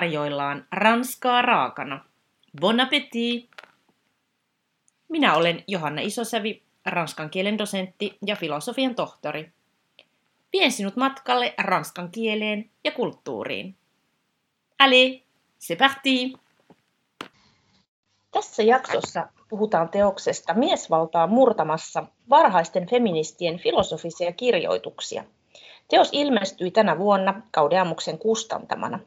tarjoillaan ranskaa raakana. Bon appétit! Minä olen Johanna Isosävi, ranskan kielen dosentti ja filosofian tohtori. Vien sinut matkalle ranskan kieleen ja kulttuuriin. Allez, c'est parti! Tässä jaksossa puhutaan teoksesta Miesvaltaa murtamassa varhaisten feministien filosofisia kirjoituksia. Teos ilmestyi tänä vuonna Kaudeamuksen kustantamana.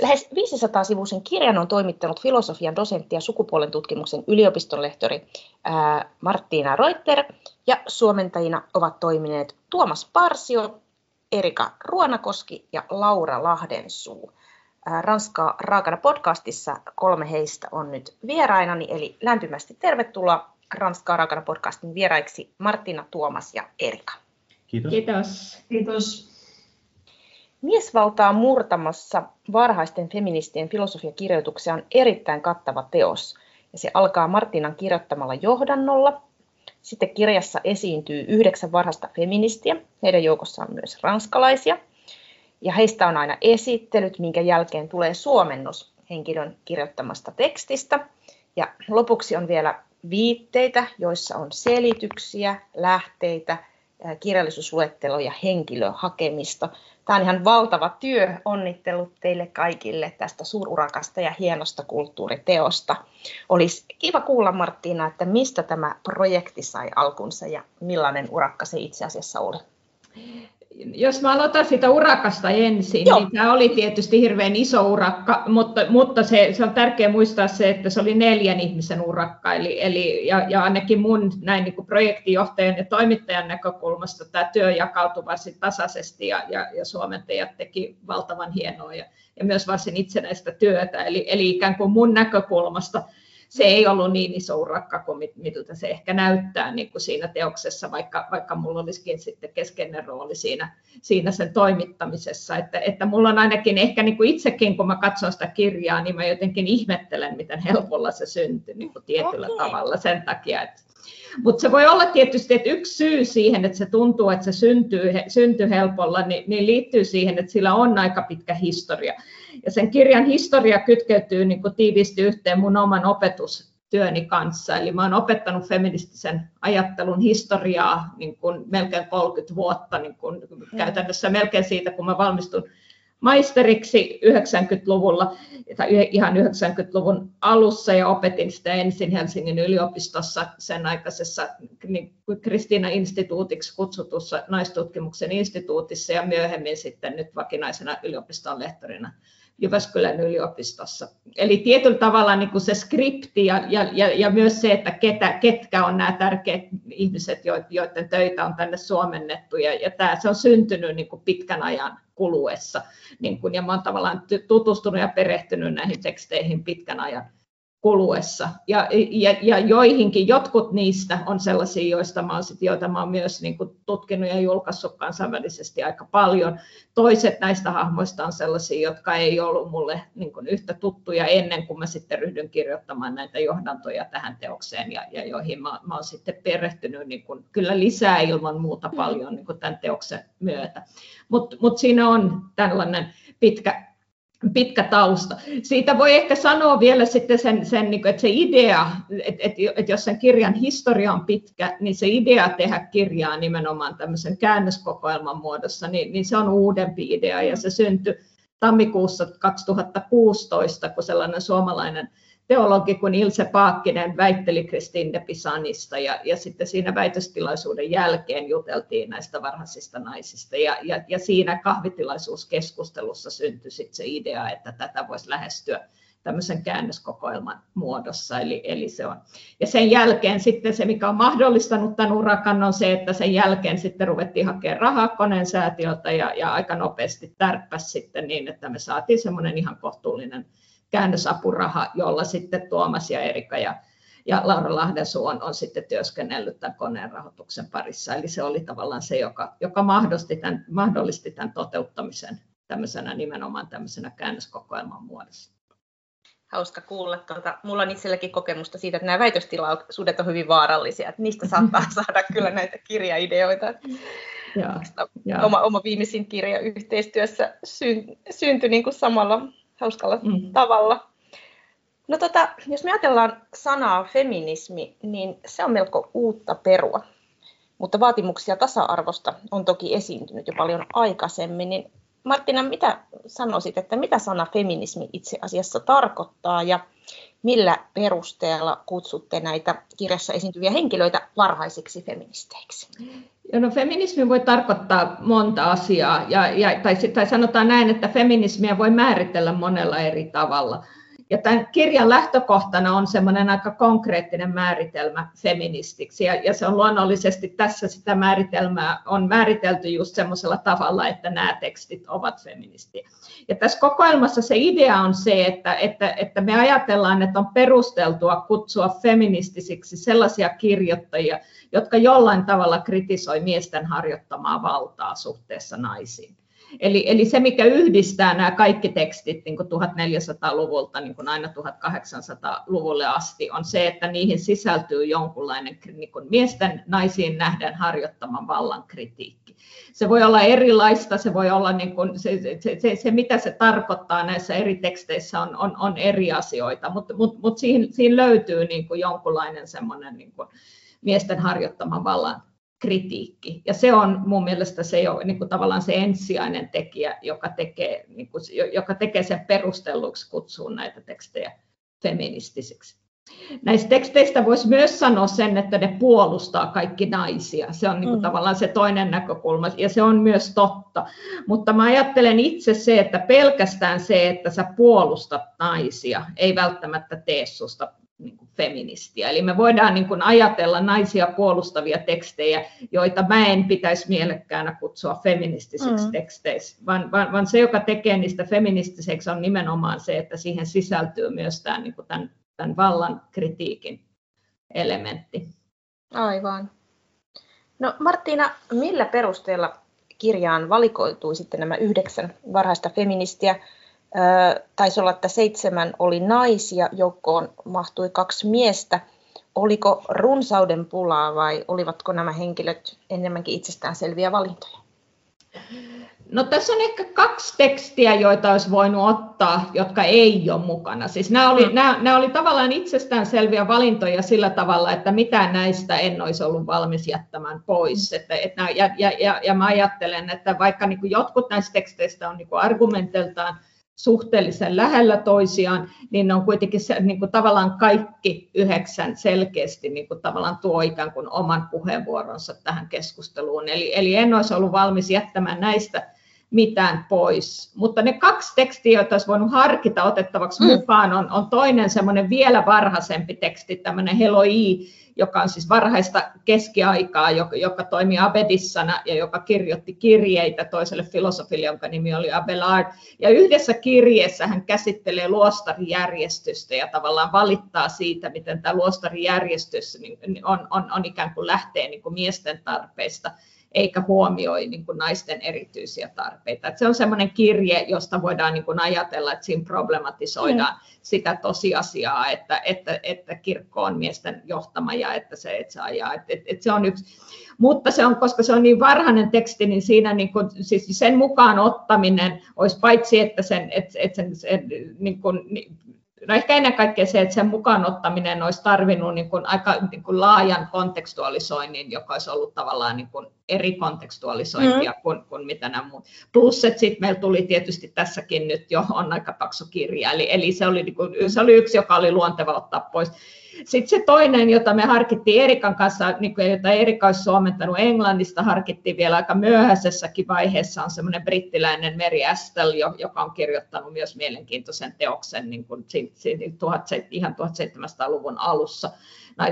Lähes 500-sivuisen kirjan on toimittanut filosofian dosentti ja sukupuolen tutkimuksen yliopistonlehtori ää, Marttiina Reuter ja suomentajina ovat toimineet Tuomas Parsio, Erika Ruonakoski ja Laura Lahdensuu. Ranskaa raakana podcastissa kolme heistä on nyt vierainani, eli lämpimästi tervetuloa Ranskaa raakana podcastin vieraiksi Martina, Tuomas ja Erika. Kiitos. Kiitos. Kiitos. Miesvaltaa murtamassa varhaisten feministien filosofiakirjoituksia on erittäin kattava teos. Ja se alkaa Martinan kirjoittamalla johdannolla. Sitten kirjassa esiintyy yhdeksän varhaista feministiä. Heidän joukossaan myös ranskalaisia – ja heistä on aina esittelyt, minkä jälkeen tulee suomennos henkilön kirjoittamasta tekstistä. Ja lopuksi on vielä viitteitä, joissa on selityksiä, lähteitä, kirjallisuusluettelo ja henkilöhakemista. Tämä on ihan valtava työ. Onnittelut teille kaikille tästä suururakasta ja hienosta kulttuuriteosta. Olisi kiva kuulla Marttiina, että mistä tämä projekti sai alkunsa ja millainen urakka se itse asiassa oli jos mä aloitan sitä urakasta ensin, Joo. niin tämä oli tietysti hirveän iso urakka, mutta, mutta se, se on tärkeää muistaa se, että se oli neljän ihmisen urakka, eli, eli ja, ja ainakin mun näin niin kuin projektijohtajan ja toimittajan näkökulmasta tämä työ jakautui varsin tasaisesti ja, ja, ja suomentajat teki valtavan hienoa ja, ja myös varsin itsenäistä työtä, eli, eli ikään kuin mun näkökulmasta se ei ollut niin iso urakka kuin mit, miltä se ehkä näyttää niin kuin siinä teoksessa, vaikka, vaikka mulla olisikin sitten keskeinen rooli siinä, siinä sen toimittamisessa. Että, että mulla on ainakin ehkä niin kuin itsekin, kun mä katson sitä kirjaa, niin mä jotenkin ihmettelen, miten helpolla se syntyi niin kuin tietyllä okay. tavalla sen takia, että mutta se voi olla tietysti, että yksi syy siihen, että se tuntuu, että se syntyy, syntyy helpolla, niin, niin liittyy siihen, että sillä on aika pitkä historia. Ja sen kirjan historia kytkeytyy niin kuin tiiviisti yhteen mun oman opetustyöni kanssa. Eli mä olen opettanut feministisen ajattelun historiaa niin kuin melkein 30 vuotta, niin kuin käytännössä melkein siitä, kun mä valmistun maisteriksi 90-luvulla tai ihan 90-luvun alussa ja opetin sitä ensin Helsingin yliopistossa sen aikaisessa niin Kristiina-instituutiksi kutsutussa naistutkimuksen instituutissa ja myöhemmin sitten nyt vakinaisena yliopiston lehtorina Jyväskylän yliopistossa. Eli tietyllä tavalla niin kuin se skripti ja, ja, ja myös se, että ketä, ketkä on nämä tärkeät ihmiset, joiden töitä on tänne suomennettu. Ja, ja tämä, se on syntynyt niin kuin pitkän ajan kuluessa. Niin kuin, ja olen tavallaan tutustunut ja perehtynyt näihin teksteihin pitkän ajan kuluessa. Ja, ja, ja joihinkin, jotkut niistä on sellaisia, joista mä sit, joita mä olen myös niin kuin, tutkinut ja julkaissut kansainvälisesti aika paljon. Toiset näistä hahmoista on sellaisia, jotka ei ollut mulle niin kuin, yhtä tuttuja ennen kuin mä sitten ryhdyn kirjoittamaan näitä johdantoja tähän teokseen ja, ja joihin mä, mä olen sitten perehtynyt niin kuin, kyllä lisää ilman muuta mm. paljon niin kuin, tämän teoksen myötä. Mutta mut siinä on tällainen pitkä pitkä tausta. Siitä voi ehkä sanoa vielä sitten sen, sen niin että se idea, että, että jos sen kirjan historia on pitkä, niin se idea tehdä kirjaa nimenomaan tämmöisen käännöskokoelman muodossa, niin, niin se on uudempi idea ja se syntyi tammikuussa 2016, kun sellainen suomalainen teologi kuin Ilse Paakkinen väitteli Kristin de Pisanista ja, ja sitten siinä väitöstilaisuuden jälkeen juteltiin näistä varhaisista naisista ja, ja, ja siinä kahvitilaisuuskeskustelussa syntyi sitten se idea, että tätä voisi lähestyä tämmöisen käännöskokoelman muodossa. Eli, eli se on. Ja sen jälkeen sitten se, mikä on mahdollistanut tämän urakan, on se, että sen jälkeen sitten ruvettiin hakemaan rahaa koneen säätiöltä ja, ja aika nopeasti tärppäs sitten niin, että me saatiin semmoinen ihan kohtuullinen käännösapuraha, jolla sitten Tuomas ja Erika ja, ja Laura Lahdensuu on, on sitten työskennellyt tämän koneen rahoituksen parissa. Eli se oli tavallaan se, joka, joka mahdollisti, tämän, mahdollisti tämän toteuttamisen tämmöisenä nimenomaan tämmöisenä käännöskokoelman muodossa. Hauska kuulla. Tuota, mulla on itselläkin kokemusta siitä, että nämä väitöstilaisuudet on hyvin vaarallisia. Että niistä saattaa saada kyllä näitä kirjaideoita. Ja, ja. Oma, oma viimeisin kirja yhteistyössä syntyi niin kuin samalla hauskalla mm. tavalla. No tota, jos me ajatellaan sanaa feminismi, niin se on melko uutta perua. Mutta vaatimuksia tasa-arvosta on toki esiintynyt jo paljon aikaisemmin. Niin Martina, mitä sanoisit, että mitä sana feminismi itse asiassa tarkoittaa ja millä perusteella kutsutte näitä kirjassa esiintyviä henkilöitä varhaisiksi feministeiksi? No, feminismi voi tarkoittaa monta asiaa, ja, ja, tai, tai sanotaan näin, että feminismiä voi määritellä monella eri tavalla. Ja tämän kirjan lähtökohtana on semmoinen aika konkreettinen määritelmä feministiksi, ja, ja se on luonnollisesti tässä sitä määritelmää on määritelty just semmoisella tavalla, että nämä tekstit ovat feministiä. Ja tässä kokoelmassa se idea on se, että, että, että me ajatellaan, että on perusteltua kutsua feministisiksi sellaisia kirjoittajia, jotka jollain tavalla kritisoi miesten harjoittamaa valtaa suhteessa naisiin. Eli, eli se, mikä yhdistää nämä kaikki tekstit niin kuin 1400-luvulta niin kuin aina 1800-luvulle asti, on se, että niihin sisältyy jonkunlainen niin kuin miesten naisiin nähden harjoittaman vallan kritiikki. Se voi olla erilaista, se voi olla niin kuin, se, se, se, se, mitä se tarkoittaa näissä eri teksteissä on, on, on eri asioita, mutta mut, mut siihen, siihen löytyy niin kuin jonkunlainen semmoinen niin kuin miesten harjoittaman vallan kritiikki. Ja se on mun mielestä se jo niin kuin tavallaan se ensisijainen tekijä, joka tekee, niin kuin, joka tekee sen perustelluksi kutsuun näitä tekstejä feministisiksi. Näistä teksteistä voisi myös sanoa sen, että ne puolustaa kaikki naisia. Se on niin kuin mm. tavallaan se toinen näkökulma, ja se on myös totta. Mutta mä ajattelen itse se, että pelkästään se, että sä puolustat naisia, ei välttämättä tee susta niin kuin feministiä. Eli me voidaan niin kuin ajatella naisia puolustavia tekstejä, joita mä en pitäisi mielekkäänä kutsua feministisiksi mm. teksteiksi, vaan, vaan, vaan se, joka tekee niistä feministiseksi, on nimenomaan se, että siihen sisältyy myös tämä, niin kuin tämän, tämän vallan kritiikin elementti. Aivan. No Martina, millä perusteella kirjaan valikoitui sitten nämä yhdeksän varhaista feministiä? Taisi olla, että seitsemän oli naisia, joukkoon mahtui kaksi miestä. Oliko runsauden pulaa vai olivatko nämä henkilöt enemmänkin itsestäänselviä valintoja? No tässä on ehkä kaksi tekstiä, joita olisi voinut ottaa, jotka ei ole mukana. Siis nämä, oli, mm. nämä, nämä oli tavallaan itsestäänselviä valintoja sillä tavalla, että mitään näistä en olisi ollut valmis jättämään pois. Mm. Että, että, ja, ja, ja, ja mä ajattelen, että vaikka niin jotkut näistä teksteistä on niin argumenteltaan suhteellisen lähellä toisiaan, niin ne on kuitenkin se, niin kuin tavallaan kaikki yhdeksän selkeästi niin kuin tavallaan tuo ikään kuin oman puheenvuoronsa tähän keskusteluun. Eli, eli en olisi ollut valmis jättämään näistä mitään pois. Mutta ne kaksi tekstiä, joita olisi voinut harkita otettavaksi mm. mukaan, on, on toinen semmoinen vielä varhaisempi teksti, tämmöinen Heloi, joka on siis varhaista keskiaikaa, joka, joka toimi Abedissana ja joka kirjoitti kirjeitä toiselle filosofille, jonka nimi oli Abelard. Ja yhdessä kirjeessä hän käsittelee luostarijärjestystä ja tavallaan valittaa siitä, miten tämä luostarijärjestys on, on, on ikään kuin lähtee niin kuin miesten tarpeista eikä huomioi niin kuin naisten erityisiä tarpeita. Että se on sellainen kirje, josta voidaan niin kuin ajatella, että siinä problematisoidaan mm. sitä tosiasiaa, että, että, että kirkko on miesten johtama ja että se, että se ajaa. Että, että, että se on yksi. Mutta se on, koska se on niin varhainen teksti, niin siinä niin kuin, siis sen mukaan ottaminen olisi paitsi, että sen, että, että sen, sen niin kuin, No ehkä ennen kaikkea se, että sen mukaan ottaminen olisi tarvinnut niin kuin aika niin kuin laajan kontekstualisoinnin, joka olisi ollut tavallaan niin kuin eri kontekstualisointia mm. kuin, kuin mitä nämä muut. Plus, että sitten meillä tuli tietysti tässäkin nyt jo on aika paksu kirja, eli, eli se, oli, niin kuin, se oli yksi, joka oli luonteva ottaa pois. Sitten se toinen, jota me harkittiin Erikan kanssa, niin jota Erika olisi suomentanut Englannista, harkittiin vielä aika myöhäisessäkin vaiheessa, on semmoinen brittiläinen Mary Astel, joka on kirjoittanut myös mielenkiintoisen teoksen niin kuin, ihan 1700-luvun alussa,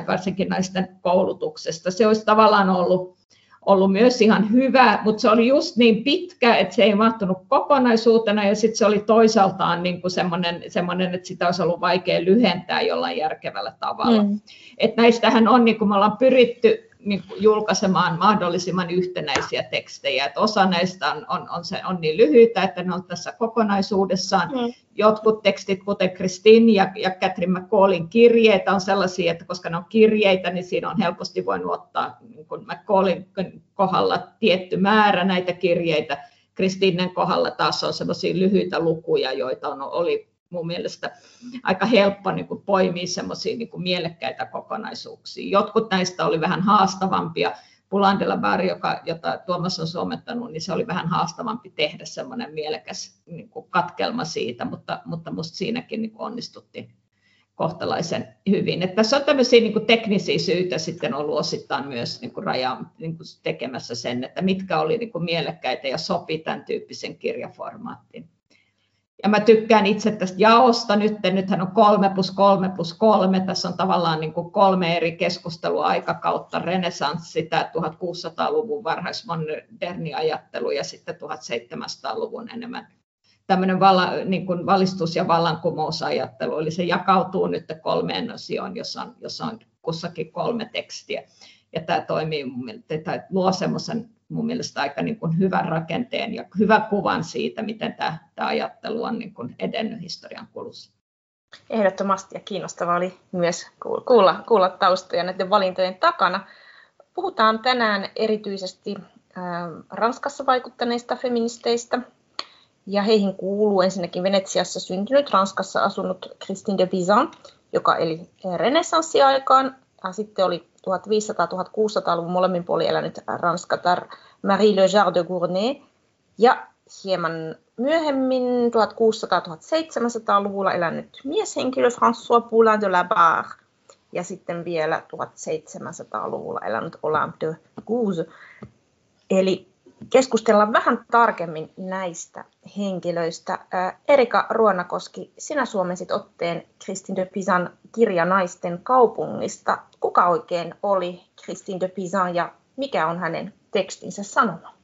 varsinkin naisten koulutuksesta. Se olisi tavallaan ollut ollut myös ihan hyvä, mutta se oli just niin pitkä, että se ei mahtunut kokonaisuutena ja sitten se oli toisaaltaan niin kuin semmoinen, semmoinen, että sitä olisi ollut vaikea lyhentää jollain järkevällä tavalla. Mm. Et näistähän on, niin kuin me ollaan pyritty niin julkaisemaan mahdollisimman yhtenäisiä tekstejä. Että osa näistä on, on, on, se, on niin lyhyitä, että ne on tässä kokonaisuudessaan. Mm. Jotkut tekstit, kuten Kristin ja, ja Catherine McCallin kirjeitä, on sellaisia, että koska ne on kirjeitä, niin siinä on helposti voinut ottaa niin kuin McCallin kohdalla tietty määrä näitä kirjeitä. Kristiinen kohdalla taas on sellaisia lyhyitä lukuja, joita on, oli mun mielestä aika helppo niin kuin poimia semmoisia niin mielekkäitä kokonaisuuksia. Jotkut näistä oli vähän haastavampia. Pulandella Bar, joka, jota Tuomas on suomettanut, niin se oli vähän haastavampi tehdä semmoinen mielekäs niin kuin katkelma siitä, mutta, mutta musta siinäkin niin kuin onnistuttiin kohtalaisen hyvin. Että tässä on tämmöisiä niin kuin teknisiä syitä sitten ollut osittain myös niin kuin raja, niin kuin tekemässä sen, että mitkä oli niin kuin mielekkäitä ja sopi tämän tyyppisen kirjaformaattiin. Ja mä tykkään itse tästä jaosta nyt, nythän on kolme plus kolme plus kolme, tässä on tavallaan niin kuin kolme eri keskusteluaikakautta, renesanssi, tämä 1600-luvun varhaismoderni ajattelu ja sitten 1700-luvun enemmän tämmöinen vala, niin kuin valistus- ja vallankumousajattelu, eli se jakautuu nyt kolmeen osioon, jossa on, jossa on kussakin kolme tekstiä. Ja tämä toimii tämä luo semmoisen mun mielestä aika niin kuin hyvän rakenteen ja hyvän kuvan siitä, miten tämä, tämä ajattelu on niin kuin edennyt historian kulussa. Ehdottomasti ja kiinnostavaa oli myös kuulla, kuulla taustoja näiden valintojen takana. Puhutaan tänään erityisesti Ranskassa vaikuttaneista feministeistä, ja heihin kuuluu ensinnäkin Venetsiassa syntynyt, Ranskassa asunut Christine de Pizan, joka eli renessanssiaikaan. Sitten oli 1500-1600-luvun molemmin puolin elänyt ranskatar Marie Le Jard de Gournay. Ja hieman myöhemmin 1600-1700-luvulla elänyt mieshenkilö François Poulain de la Barre. Ja sitten vielä 1700-luvulla elänyt Olympe de Gouze. Eli keskustellaan vähän tarkemmin näistä henkilöistä. Erika Ruonakoski, sinä suomensit otteen Kristin de Pisan kirja Naisten kaupungista. Kuka oikein oli Kristin de Pisan ja mikä on hänen tekstinsä sanoma?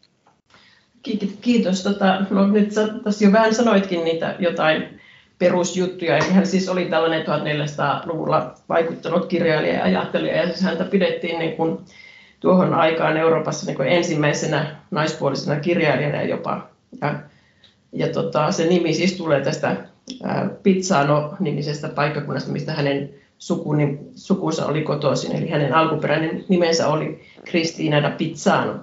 Kiitos. Tota, no, nyt sä tässä jo vähän sanoitkin niitä jotain perusjuttuja. Eli hän siis oli tällainen 1400-luvulla vaikuttanut kirjailija ja ajattelija, ja siis häntä pidettiin niin kuin tuohon aikaan Euroopassa niin kuin ensimmäisenä naispuolisena kirjailijana jopa. Ja, ja tota, se nimi siis tulee tästä Pizzano-nimisestä paikkakunnasta, mistä hänen sukuni, sukunsa oli kotoisin. Eli hänen alkuperäinen nimensä oli Kristiina da Pizzano.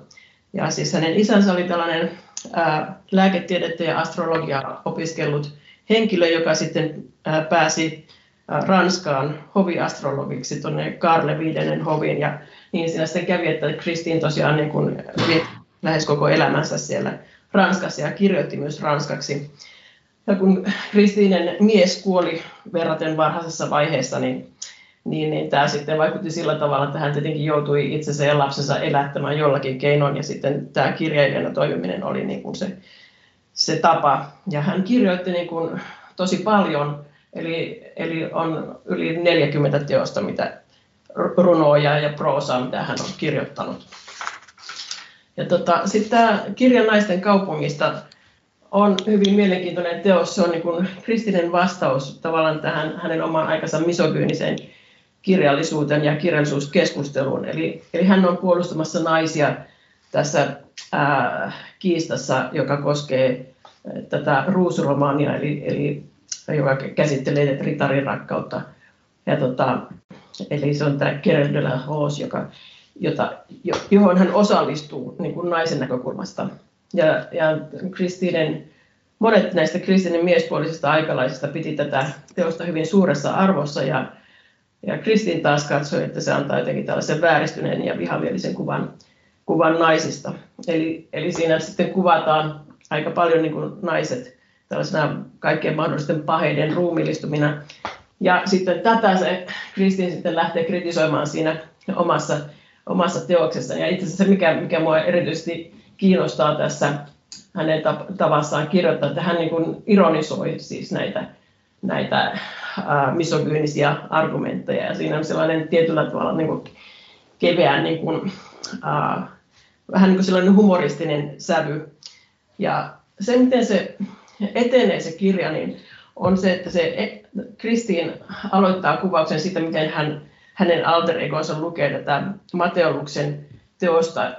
Ja siis hänen isänsä oli tällainen ää, lääketiedettä ja astrologia opiskellut henkilö, joka sitten ää, pääsi Ranskaan hoviastrologiksi tuonne Karle viidennen hoviin. Ja niin siinä sitten kävi, että Kristiin tosiaan niin kuin lähes koko elämänsä siellä Ranskassa ja kirjoitti myös ranskaksi. Ja kun Kristiinen mies kuoli verraten varhaisessa vaiheessa, niin, niin, niin tämä sitten vaikutti sillä tavalla, että hän tietenkin joutui itsensä ja lapsensa elättämään jollakin keinoin, ja sitten tämä kirjailijana toimiminen oli niin kuin se, se tapa. Ja hän kirjoitti niin kuin tosi paljon, eli, eli on yli 40 teosta, mitä runoja ja proosaa, mitä hän on kirjoittanut. Ja tota, sitten tämä kirja Naisten kaupungista on hyvin mielenkiintoinen teos. Se on niin kuin kristinen vastaus tavallaan tähän hänen oman aikansa misogyyniseen kirjallisuuteen ja kirjallisuuskeskusteluun. Eli, eli hän on puolustamassa naisia tässä ää, kiistassa, joka koskee tätä ruusuromaania, eli, eli joka käsittelee ritarin rakkautta. Ja tota, Eli se on tämä Kerel de la Rose, joka, jota, johon hän osallistuu niin kuin naisen näkökulmasta. Ja, ja Kristinen, monet näistä kristinen miespuolisista aikalaisista piti tätä teosta hyvin suuressa arvossa ja, ja Kristin taas katsoi, että se antaa jotenkin tällaisen vääristyneen ja vihamielisen kuvan, kuvan naisista. Eli, eli siinä sitten kuvataan aika paljon niin kuin naiset tällaisena kaikkien mahdollisten paheiden ruumillistumina ja sitten tätä se Kristin sitten lähtee kritisoimaan siinä omassa, omassa teoksessaan. Ja itse asiassa se, mikä, mikä mua erityisesti kiinnostaa tässä hänen tavassaan kirjoittaa, että hän niin kuin ironisoi siis näitä, näitä äh, misogyynisiä argumentteja. Ja siinä on sellainen tietyllä tavalla niin kuin keveä, niin kuin, äh, vähän niin kuin sellainen humoristinen sävy. Ja se, miten se etenee se kirja, niin on se, että se Kristiin aloittaa kuvauksen siitä, miten hän, hänen alter egonsa lukee tätä Mateoluksen teosta,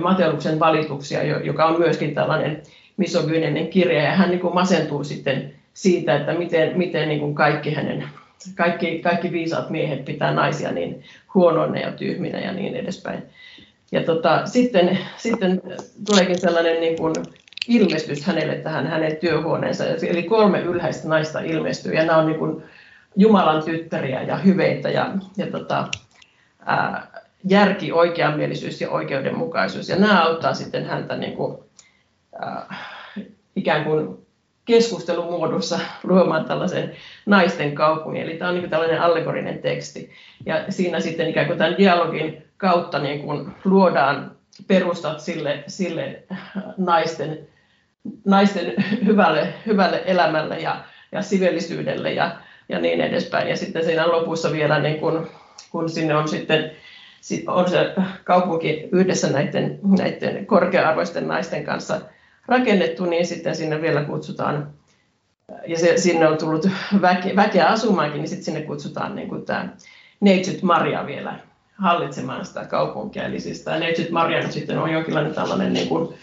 Mateoluksen valituksia, joka on myöskin tällainen misogyyninen kirja, ja hän niin kuin masentuu sitten siitä, että miten, miten niin kuin kaikki hänen kaikki, kaikki viisaat miehet pitää naisia niin huonoina ja tyhminä ja niin edespäin. Ja tota, sitten, sitten tuleekin sellainen niin kuin ilmestys hänelle tähän hänen työhuoneensa. Eli kolme ylhäistä naista ilmestyy ja nämä on niin kuin Jumalan tyttäriä ja hyveitä ja, ja tota, ää, järki, oikeamielisyys ja oikeudenmukaisuus. Ja nämä auttaa sitten häntä niin kuin, ää, ikään kuin keskustelumuodossa luomaan tällaisen naisten kaupungin. Eli tämä on niin tällainen allegorinen teksti. Ja siinä sitten ikään kuin tämän dialogin kautta niin kuin luodaan perustat sille, sille naisten, naisten hyvälle, hyvälle elämälle ja, ja sivellisyydelle ja, ja niin edespäin. Ja sitten siinä lopussa vielä, niin kun, kun sinne on sitten on se kaupunki yhdessä näiden, näiden korkea-arvoisten naisten kanssa rakennettu, niin sitten sinne vielä kutsutaan, ja se, sinne on tullut väke, väkeä asumaankin, niin sitten sinne kutsutaan niin kuin tämä Neitsyt Maria vielä hallitsemaan sitä kaupunkia. Eli siis tämä Neitsyt Maria nyt sitten on jonkinlainen tällainen, niin kuin,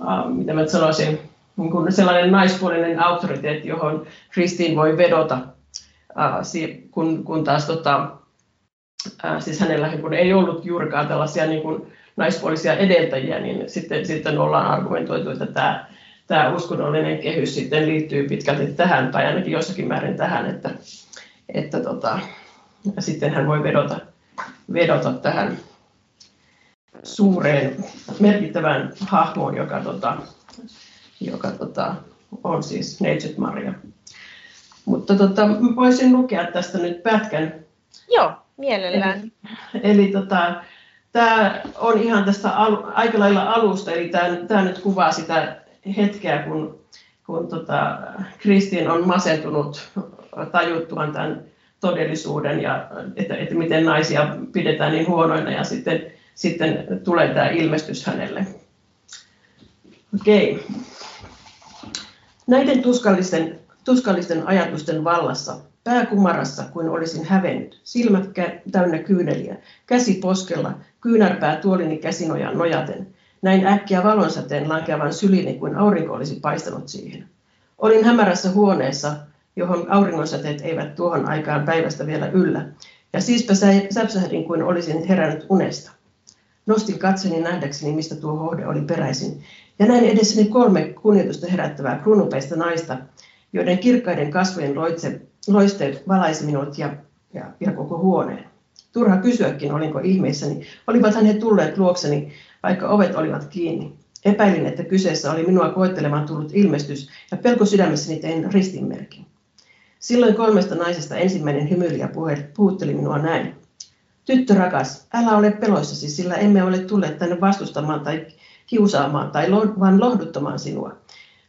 äh, mitä mä sanoisin, niin kuin sellainen naispuolinen auktoriteetti, johon Kristiin voi vedota, äh, kun, kun taas tota, äh, siis hänellä kun ei ollut juurikaan tällaisia niin kuin naispuolisia edeltäjiä, niin sitten, sitten ollaan argumentoitu, että tämä, tämä uskonnollinen kehys sitten liittyy pitkälti tähän, tai ainakin jossakin määrin tähän, että, että tota, sitten hän voi vedota, vedota tähän suureen merkittävään hahmoon, joka, tota, joka tota, on siis Neitsyt Maria. Mutta tota, voisin lukea tästä nyt pätkän. Joo, mielellään. Eli, eli tota, tämä on ihan tästä al, aika lailla alusta, eli tämä, tämä nyt kuvaa sitä hetkeä, kun, kun tota, Kristin on masentunut tajuttuaan tämän todellisuuden ja että, että miten naisia pidetään niin huonoina ja sitten, sitten tulee tämä ilmestys hänelle. Okei. Näiden tuskallisten, tuskallisten ajatusten vallassa Pää kumarassa kuin olisin hävennyt, silmät täynnä kyyneliä, käsi poskella, kyynärpää tuolini käsinojaan nojaten. Näin äkkiä valonsäteen lankeavan sylini kuin aurinko olisi paistanut siihen. Olin hämärässä huoneessa, johon auringonsäteet eivät tuohon aikaan päivästä vielä yllä, ja siispä säpsähdin kuin olisin herännyt unesta. Nostin katseni nähdäkseni, mistä tuo hohde oli peräisin, ja näin edessäni kolme kunnioitusta herättävää kruunupeista naista, joiden kirkkaiden kasvojen loitse, loiste valaisi minut ja, ja, ja koko huoneen. Turha kysyäkin, olinko ihmeissäni. Olivathan he tulleet luokseni, vaikka ovet olivat kiinni. Epäilin, että kyseessä oli minua koettelemaan tullut ilmestys, ja pelko sydämessäni tein ristinmerkin. Silloin kolmesta naisesta ensimmäinen hymyili ja puhutteli minua näin. Tyttö rakas, älä ole peloissasi, sillä emme ole tulleet tänne vastustamaan tai kiusaamaan, tai vaan lohduttamaan sinua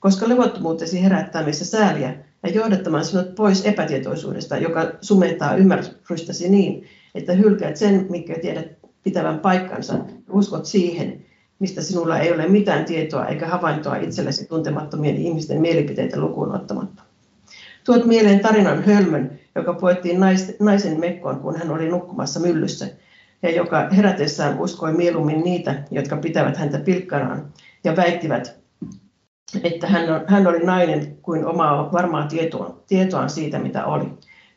koska levottomuutesi herättää meissä sääliä ja johdattamaan sinut pois epätietoisuudesta, joka sumentaa ymmärrystäsi niin, että hylkäät sen, mikä tiedät pitävän paikkansa, uskot siihen, mistä sinulla ei ole mitään tietoa eikä havaintoa itsellesi tuntemattomien ihmisten mielipiteitä lukuun ottamatta. Tuot mieleen tarinan hölmön, joka poettiin naisen mekkoon, kun hän oli nukkumassa myllyssä, ja joka herätessään uskoi mieluummin niitä, jotka pitävät häntä pilkkanaan, ja väittivät, että hän, on, hän oli nainen kuin omaa varmaa tietoa, tietoaan siitä, mitä oli.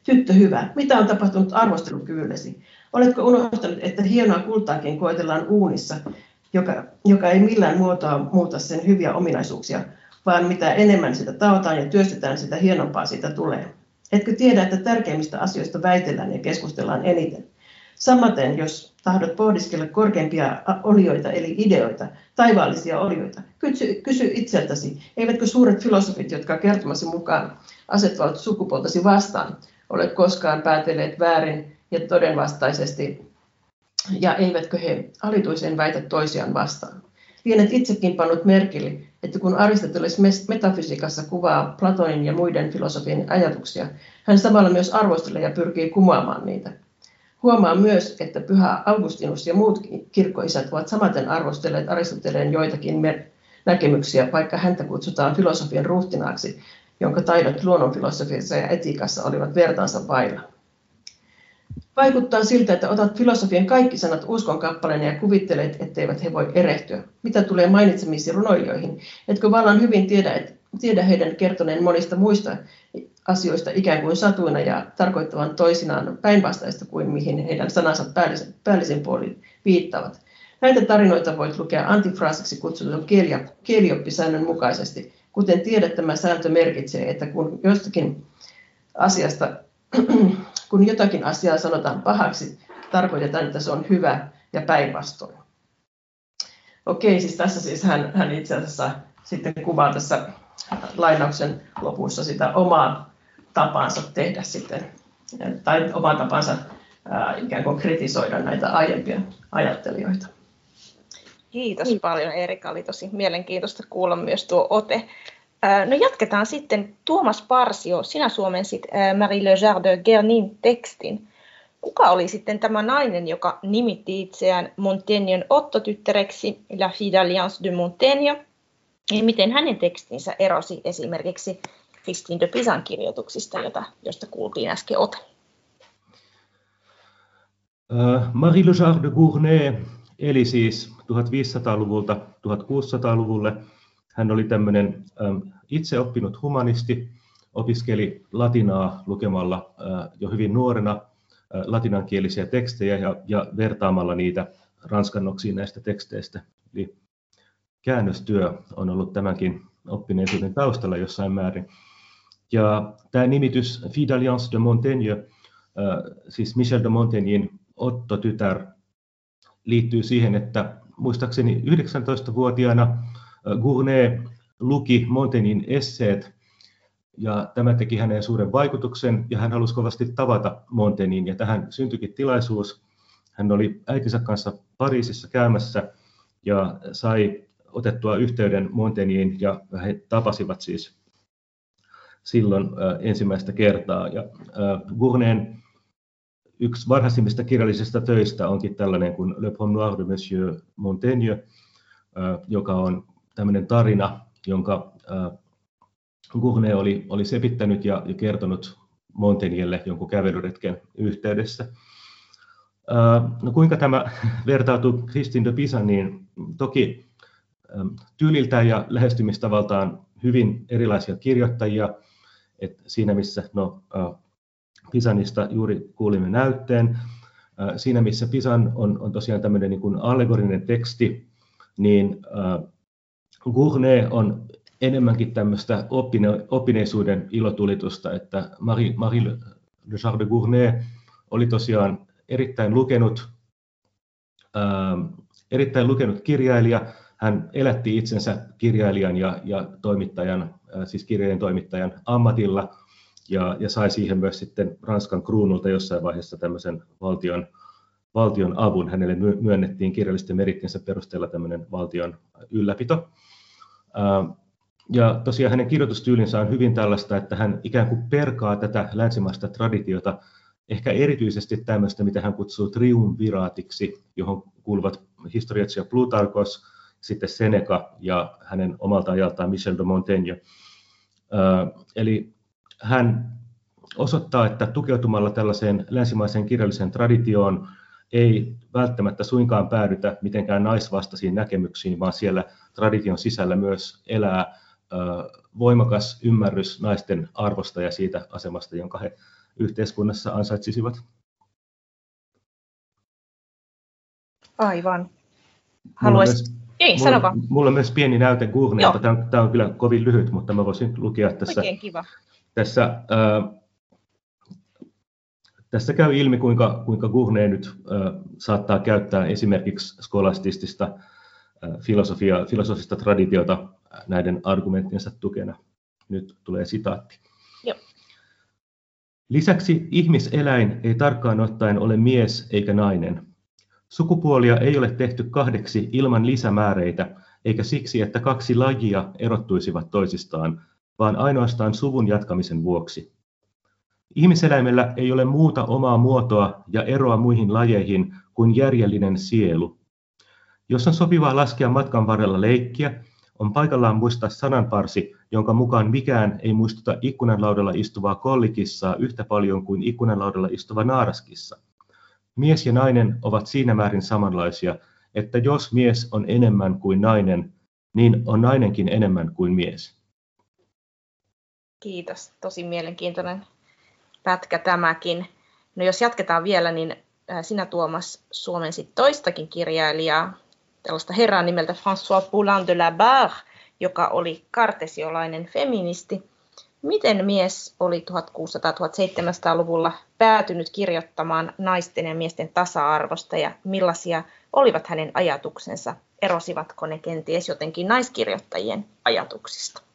Tyttö hyvä, mitä on tapahtunut arvostelukyvyllesi? Oletko unohtanut, että hienoa kultaakin koetellaan uunissa, joka, joka ei millään muotoa muuta sen hyviä ominaisuuksia, vaan mitä enemmän sitä taotaan ja työstetään, sitä hienompaa siitä tulee. Etkö tiedä, että tärkeimmistä asioista väitellään ja keskustellaan eniten? Samaten, jos tahdot pohdiskella korkeimpia olioita eli ideoita, taivaallisia olioita, kysy, kysy itseltäsi, eivätkö suuret filosofit, jotka kertomasi mukaan asettavat sukupuoltasi vastaan, ole koskaan päätelleet väärin ja todenvastaisesti, ja eivätkö he alituisen väitä toisiaan vastaan. Lienet itsekin pannut merkille, että kun Aristoteles metafysiikassa kuvaa Platonin ja muiden filosofien ajatuksia, hän samalla myös arvostelee ja pyrkii kumoamaan niitä. Huomaa myös, että pyhä Augustinus ja muut kirkkoisät ovat samaten arvostelleet Aristoteleen joitakin näkemyksiä, vaikka häntä kutsutaan filosofian ruhtinaaksi, jonka taidot luonnonfilosofiassa ja etiikassa olivat vertaansa vailla. Vaikuttaa siltä, että otat filosofian kaikki sanat uskon kappaleen ja kuvittelet, etteivät he voi erehtyä. Mitä tulee mainitsemisiin runoilijoihin, etkö vallan hyvin tiedä, et, tiedä heidän kertoneen monista muista asioista ikään kuin satuina ja tarkoittavan toisinaan päinvastaista kuin mihin heidän sanansa päällisin, päällisin puolin viittavat. Näitä tarinoita voit lukea antifraasiksi kutsutun kielioppisäännön mukaisesti. Kuten tiedät, tämä sääntö merkitsee, että kun jostakin asiasta, kun jotakin asiaa sanotaan pahaksi, tarkoitetaan, että se on hyvä ja päinvastoin. Okei, siis tässä siis hän, hän itse asiassa sitten kuvaa tässä lainauksen lopussa sitä omaa tapaansa tehdä sitten, tai omaa tapansa ää, ikään kuin kritisoida näitä aiempia ajattelijoita. Kiitos paljon Erika, oli tosi mielenkiintoista kuulla myös tuo ote. No jatketaan sitten. Tuomas Parsio, sinä suomensit Marie Le Jardin Gernin tekstin. Kuka oli sitten tämä nainen, joka nimitti itseään Montaignen Otto-tyttäreksi, La Fille d'Alliance de Montaigne, ja miten hänen tekstinsä erosi esimerkiksi Christine de Pisan kirjoituksista, jota, josta kuultiin äsken ote? Marie Le Jardin de Gournay eli siis 1500-luvulta 1600-luvulle. Hän oli tämmöinen itse oppinut humanisti, opiskeli latinaa lukemalla jo hyvin nuorena latinankielisiä tekstejä ja, ja vertaamalla niitä ranskannoksiin näistä teksteistä. Eli käännöstyö on ollut tämänkin oppineisuuden taustalla jossain määrin. Ja tämä nimitys Fidaliance de Montaigne, siis Michel de Montaignin Otto-tytär, liittyy siihen, että muistaakseni 19-vuotiaana Gournay luki Montaignin esseet ja tämä teki häneen suuren vaikutuksen ja hän halusi kovasti tavata Montaignin ja tähän syntyikin tilaisuus. Hän oli äitinsä kanssa Pariisissa käymässä ja sai otettua yhteyden Montaigniin ja he tapasivat siis silloin ensimmäistä kertaa. Ja Gournayn yksi varhaisimmista kirjallisista töistä onkin tällainen kuin Le Promenade de Monsieur Montaigne, joka on tämmöinen tarina, jonka Gournay oli, oli sepittänyt ja, ja kertonut Montagnelle jonkun kävelyretken yhteydessä. No kuinka tämä vertautuu Christine de Pisan, niin toki tyyliltään ja lähestymistavaltaan hyvin erilaisia kirjoittajia. Et siinä missä no, Pisanista juuri kuulimme näytteen. Siinä missä Pisan on, on tosiaan tämmöinen niin kuin allegorinen teksti, niin Gournay on enemmänkin tämmöistä oppine, oppineisuuden ilotulitusta, että Marie, Marie Le Jardin de Gournay oli tosiaan erittäin lukenut, ää, erittäin lukenut kirjailija. Hän elätti itsensä kirjailijan ja, ja toimittajan, ää, siis kirjojen toimittajan ammatilla – ja, ja sai siihen myös sitten Ranskan kruunulta jossain vaiheessa tämmöisen valtion, valtion avun. Hänelle myönnettiin kirjallisten merittinsä perusteella tämmöinen valtion ylläpito. Ja tosiaan hänen kirjoitustyylinsä on hyvin tällaista, että hän ikään kuin perkaa tätä länsimaista traditiota, ehkä erityisesti tämmöistä, mitä hän kutsuu triumviraatiksi, johon kuuluvat historiatsija Plutarkos, sitten Seneca ja hänen omalta ajaltaan Michel de Montaigne. Eli hän osoittaa, että tukeutumalla tällaiseen länsimaiseen kirjalliseen traditioon ei välttämättä suinkaan päädytä mitenkään naisvastaisiin näkemyksiin, vaan siellä tradition sisällä myös elää voimakas ymmärrys naisten arvosta ja siitä asemasta, jonka he yhteiskunnassa ansaitsisivat. Aivan. Haluaisin... Ei, sano vaan. Mulla on myös pieni näyte Gurnilta. Tämä, tämä on kyllä kovin lyhyt, mutta mä voisin lukea tässä. Oikein kiva. Tässä, ää, tässä käy ilmi, kuinka, kuinka Gournay nyt ää, saattaa käyttää esimerkiksi skolastistista ää, filosofia, filosofista traditiota näiden argumenttinsa tukena. Nyt tulee sitaatti. Joo. Lisäksi ihmiseläin ei tarkkaan ottaen ole mies eikä nainen. Sukupuolia ei ole tehty kahdeksi ilman lisämääreitä, eikä siksi, että kaksi lajia erottuisivat toisistaan, vaan ainoastaan suvun jatkamisen vuoksi. Ihmiseläimellä ei ole muuta omaa muotoa ja eroa muihin lajeihin kuin järjellinen sielu. Jos on sopivaa laskea matkan varrella leikkiä, on paikallaan muistaa sananparsi, jonka mukaan mikään ei muistuta ikkunanlaudalla istuvaa kollikissaa yhtä paljon kuin ikkunanlaudalla istuva naaraskissa. Mies ja nainen ovat siinä määrin samanlaisia, että jos mies on enemmän kuin nainen, niin on nainenkin enemmän kuin mies. Kiitos, tosi mielenkiintoinen pätkä tämäkin. No jos jatketaan vielä, niin sinä Tuomas suomensit toistakin kirjailijaa, tällaista herraa nimeltä François Poulain de la Barre, joka oli kartesiolainen feministi. Miten mies oli 1600-1700-luvulla päätynyt kirjoittamaan naisten ja miesten tasa-arvosta ja millaisia olivat hänen ajatuksensa? Erosivatko ne kenties jotenkin naiskirjoittajien ajatuksista?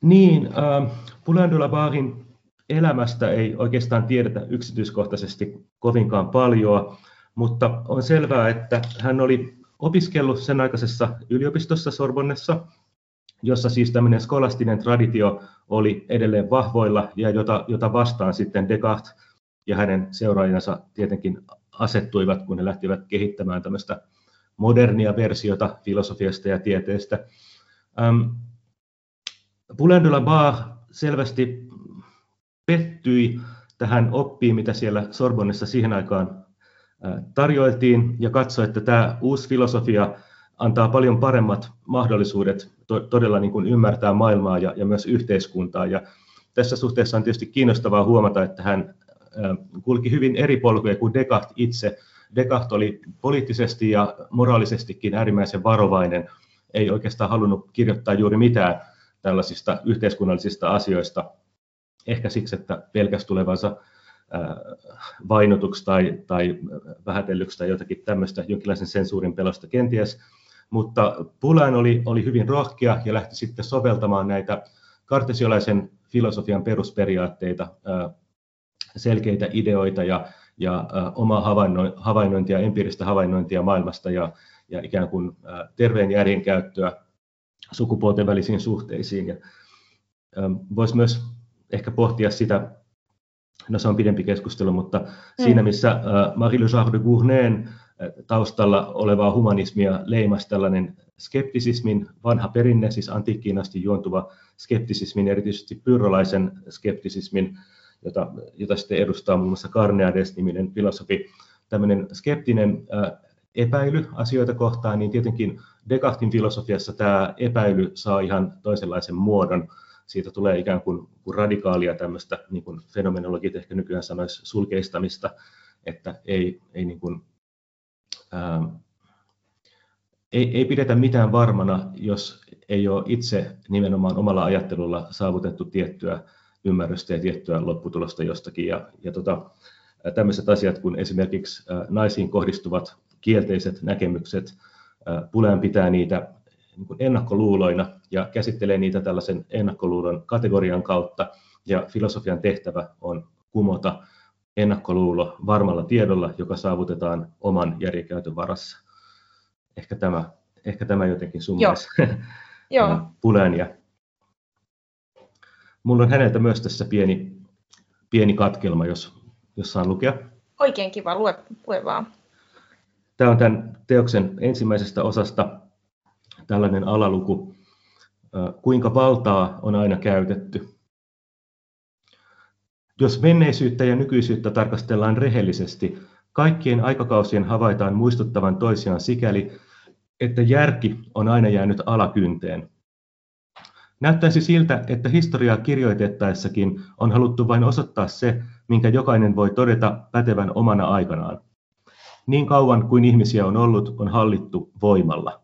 Niin, äh, Poulain de la Barrin elämästä ei oikeastaan tiedetä yksityiskohtaisesti kovinkaan paljon, mutta on selvää, että hän oli opiskellut sen aikaisessa yliopistossa Sorbonnessa, jossa siis tämmöinen skolastinen traditio oli edelleen vahvoilla ja jota, jota vastaan sitten Descartes ja hänen seuraajansa tietenkin asettuivat, kun he lähtivät kehittämään tämmöistä modernia versiota filosofiasta ja tieteestä. Poulain de la Barre selvästi pettyi tähän oppiin, mitä siellä Sorbonnessa siihen aikaan tarjoiltiin, ja katsoi, että tämä uusi filosofia antaa paljon paremmat mahdollisuudet to- todella niin kuin ymmärtää maailmaa ja, ja myös yhteiskuntaa. Ja tässä suhteessa on tietysti kiinnostavaa huomata, että hän kulki hyvin eri polkuja kuin Descartes itse. Descartes oli poliittisesti ja moraalisestikin äärimmäisen varovainen, ei oikeastaan halunnut kirjoittaa juuri mitään tällaisista yhteiskunnallisista asioista, ehkä siksi, että pelkäs tulevansa vainotuksi tai, tai vähätellyksi tai jotakin tämmöistä, jonkinlaisen sensuurin pelosta kenties. Mutta Pulain oli, oli hyvin rohkea ja lähti sitten soveltamaan näitä kartesiolaisen filosofian perusperiaatteita, selkeitä ideoita ja, ja omaa havainnointia, empiiristä havainnointia maailmasta ja, ja ikään kuin terveen järjen käyttöä sukupuolten välisiin suhteisiin. Ja, voisi myös ehkä pohtia sitä, no se on pidempi keskustelu, mutta mm. siinä missä Marie Le de Gournayn taustalla olevaa humanismia leimasi tällainen skeptisismin vanha perinne, siis antiikkiin asti juontuva skeptisismin, erityisesti pyrrolaisen skeptisismin, jota, jota sitten edustaa muun muassa Carneades-niminen filosofi, tämmöinen skeptinen epäily asioita kohtaan, niin tietenkin Descartin filosofiassa tämä epäily saa ihan toisenlaisen muodon. Siitä tulee ikään kuin, kuin radikaalia tämmöistä, niin kuin fenomenologit ehkä nykyään sanoisi, sulkeistamista, että ei, ei, niin kuin, ää, ei, ei pidetä mitään varmana, jos ei ole itse nimenomaan omalla ajattelulla saavutettu tiettyä ymmärrystä ja tiettyä lopputulosta jostakin. Ja, ja tota, tämmöiset asiat kuin esimerkiksi naisiin kohdistuvat kielteiset näkemykset, Pulean pitää niitä niin ennakkoluuloina ja käsittelee niitä tällaisen ennakkoluulon kategorian kautta. Ja filosofian tehtävä on kumota ennakkoluulo varmalla tiedolla, joka saavutetaan oman järjenkäytön varassa. Ehkä tämä, ehkä tämä jotenkin summaisi Pulean. Ja mulla on häneltä myös tässä pieni, pieni katkelma, jos, jos saan lukea. Oikein kiva, lue, lue vaan. Tämä on tämän teoksen ensimmäisestä osasta tällainen alaluku, kuinka valtaa on aina käytetty. Jos menneisyyttä ja nykyisyyttä tarkastellaan rehellisesti, kaikkien aikakausien havaitaan muistuttavan toisiaan sikäli, että järki on aina jäänyt alakynteen. Näyttäisi siltä, että historiaa kirjoitettaessakin on haluttu vain osoittaa se, minkä jokainen voi todeta pätevän omana aikanaan. Niin kauan kuin ihmisiä on ollut, on hallittu voimalla.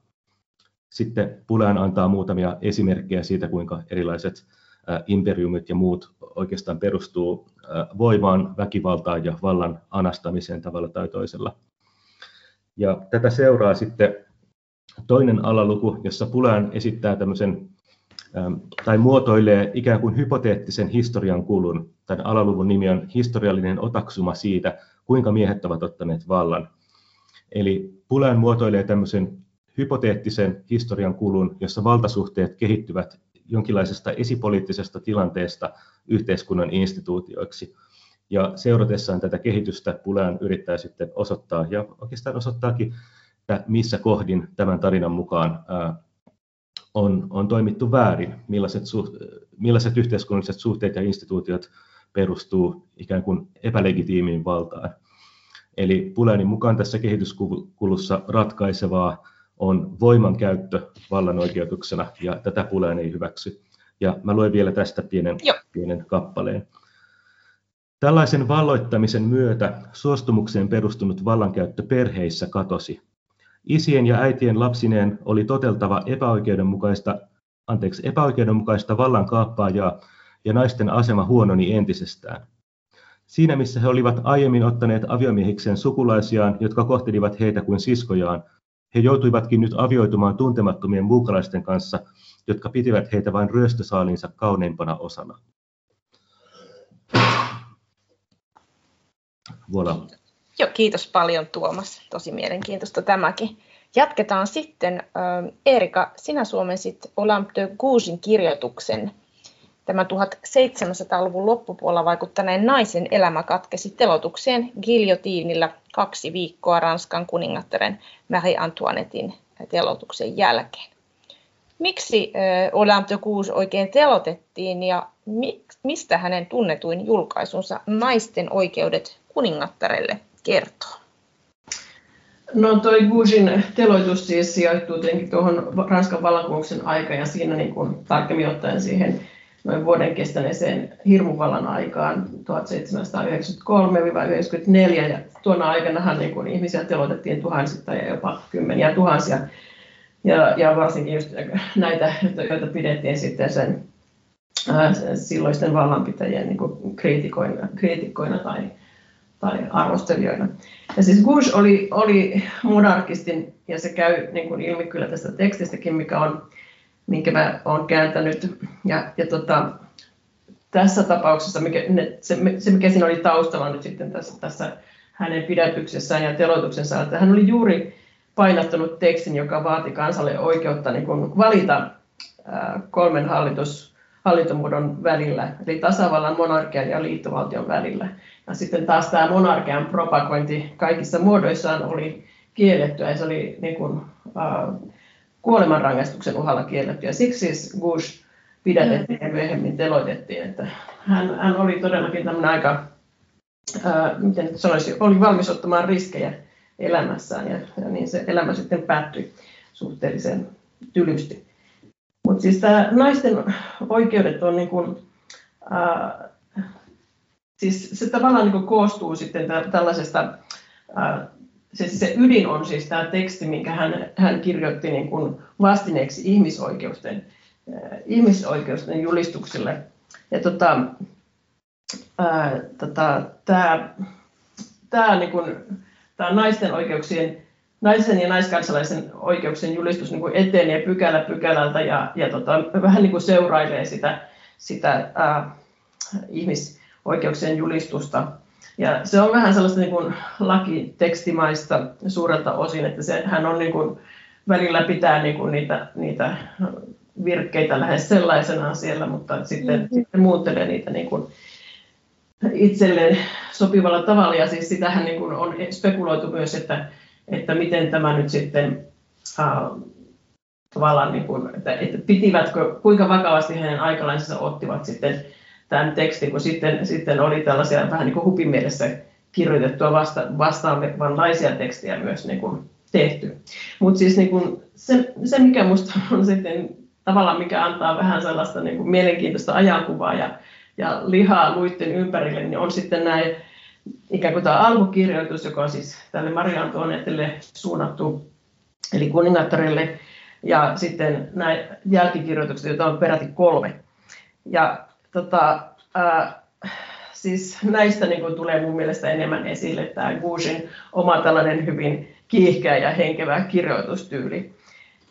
Sitten Pulean antaa muutamia esimerkkejä siitä, kuinka erilaiset imperiumit ja muut oikeastaan perustuu voimaan, väkivaltaan ja vallan anastamiseen tavalla tai toisella. Ja tätä seuraa sitten toinen alaluku, jossa Pulean esittää tämmöisen tai muotoilee ikään kuin hypoteettisen historian kulun. Tämän alaluvun nimi on historiallinen otaksuma siitä, kuinka miehet ovat ottaneet vallan. Eli Pulean muotoilee tämmöisen hypoteettisen historian kulun, jossa valtasuhteet kehittyvät jonkinlaisesta esipoliittisesta tilanteesta yhteiskunnan instituutioiksi. Ja seuratessaan tätä kehitystä Pulean yrittää sitten osoittaa, ja oikeastaan osoittaakin, että missä kohdin tämän tarinan mukaan on, on toimittu väärin, millaiset, suht, millaiset yhteiskunnalliset suhteet ja instituutiot perustuu ikään kuin epälegitiimiin valtaan. Eli Puleanin mukaan tässä kehityskulussa ratkaisevaa on voimankäyttö vallan oikeutuksena, ja tätä Pulean ei hyväksy. Ja mä luen vielä tästä pienen, pienen kappaleen. Tällaisen valloittamisen myötä suostumukseen perustunut vallankäyttö perheissä katosi. Isien ja äitien lapsineen oli toteltava epäoikeudenmukaista, anteeksi, epäoikeudenmukaista vallankaappaajaa ja naisten asema huononi entisestään. Siinä missä he olivat aiemmin ottaneet aviomiehikseen sukulaisiaan, jotka kohtelivat heitä kuin siskojaan, he joutuivatkin nyt avioitumaan tuntemattomien muukalaisten kanssa, jotka pitivät heitä vain ryöstösaalinsa kauneimpana osana. Voilà. Joo, kiitos paljon Tuomas. Tosi mielenkiintoista tämäkin. Jatketaan sitten. Erika, sinä suomensit Olympe de Gougesin kirjoituksen. Tämä 1700-luvun loppupuolella vaikuttaneen naisen elämä katkesi telotukseen giljotiinilla kaksi viikkoa Ranskan kuningattaren Marie Antoinettin telotuksen jälkeen. Miksi Olympe de Gouges oikein telotettiin ja mistä hänen tunnetuin julkaisunsa Naisten oikeudet kuningattarelle kertoo? No toi Gougesin teloitus siis sijoittuu tietenkin tuohon Ranskan vallankumouksen aikaan ja siinä niin kuin tarkemmin ottaen siihen noin vuoden kestäneeseen hirmuvallan aikaan 1793-94 ja tuona aikanahan niin kuin ihmisiä telotettiin tuhansittain ja jopa kymmeniä tuhansia ja, ja varsinkin just näitä, joita pidettiin sitten sen silloisten vallanpitäjien niin kriitikoina, kriitikkoina tai, tai arvostelijoina. Ja siis Bush oli, oli monarkistin, ja se käy niin kuin ilmi kyllä tästä tekstistäkin, mikä on minkä mä olen kääntänyt. Ja, ja tota, tässä tapauksessa mikä, ne, se, se, mikä siinä oli taustalla nyt sitten tässä, tässä hänen pidätyksessään ja teloituksensa, että hän oli juuri painattanut tekstin, joka vaati kansalle oikeutta niin kuin valita ää, kolmen hallitus, hallintomuodon välillä, eli tasavallan, monarkian ja liittovaltion välillä. Ja sitten taas tämä monarkian propagointi kaikissa muodoissaan oli kiellettyä ja se oli niin kuin, ää, kuolemanrangaistuksen uhalla kielletty. Ja siksi siis Bush pidätettiin ja myöhemmin teloitettiin. Että hän, hän oli todellakin tämmöinen aika, ää, miten sanoisi, oli valmis ottamaan riskejä elämässään ja, ja niin se elämä sitten päättyi suhteellisen tylysti. Mutta siis tämä naisten oikeudet on niin kuin, ää, siis se tavallaan niin koostuu sitten tällaisesta ää, se, se ydin on siis tämä teksti, minkä hän, hän kirjoitti niin kuin vastineeksi ihmisoikeusten, äh, ihmisoikeusten julistukselle. Ja tota, äh, tota, tämä, tämä, niin kuin, tämä naisten oikeuksien naisen ja naiskansalaisen oikeuksien julistus niin kuin etenee pykälä pykälältä ja, ja tota, vähän niin kuin seurailee sitä, sitä ää, äh, ihmisoikeuksien julistusta. Ja se on vähän sellaista niin kuin lakitekstimaista suurelta osin, että se, hän on niin kuin, välillä pitää niin kuin niitä, niitä virkkeitä lähes sellaisenaan siellä, mutta sitten, mm-hmm. sitten muuttelee niitä niin kuin itselleen sopivalla tavalla. Ja siis sitähän niin kuin on spekuloitu myös, että, että miten tämä nyt sitten äh, tavallaan, niin kuin, että, että pitivätkö, kuinka vakavasti hänen aikalaisensa ottivat sitten tämän tekstin, kun sitten, sitten oli tällaisia vähän niin kuin hupimielessä kirjoitettua vasta, vastaavanlaisia tekstejä myös niin kuin tehty. Mutta siis niin kuin se, se, mikä minusta on sitten tavallaan, mikä antaa vähän sellaista niin kuin mielenkiintoista ajankuvaa ja, ja lihaa luitten ympärille, niin on sitten näin ikään kuin tämä alkukirjoitus, joka on siis tälle Maria Antoinettelle suunnattu, eli kuningattarelle, ja sitten näin jälkikirjoitukset, joita on peräti kolme. Ja tota, ää, siis näistä niin kuin tulee mun mielestä enemmän esille tämä Gushin oma tällainen hyvin kiihkeä ja henkevä kirjoitustyyli.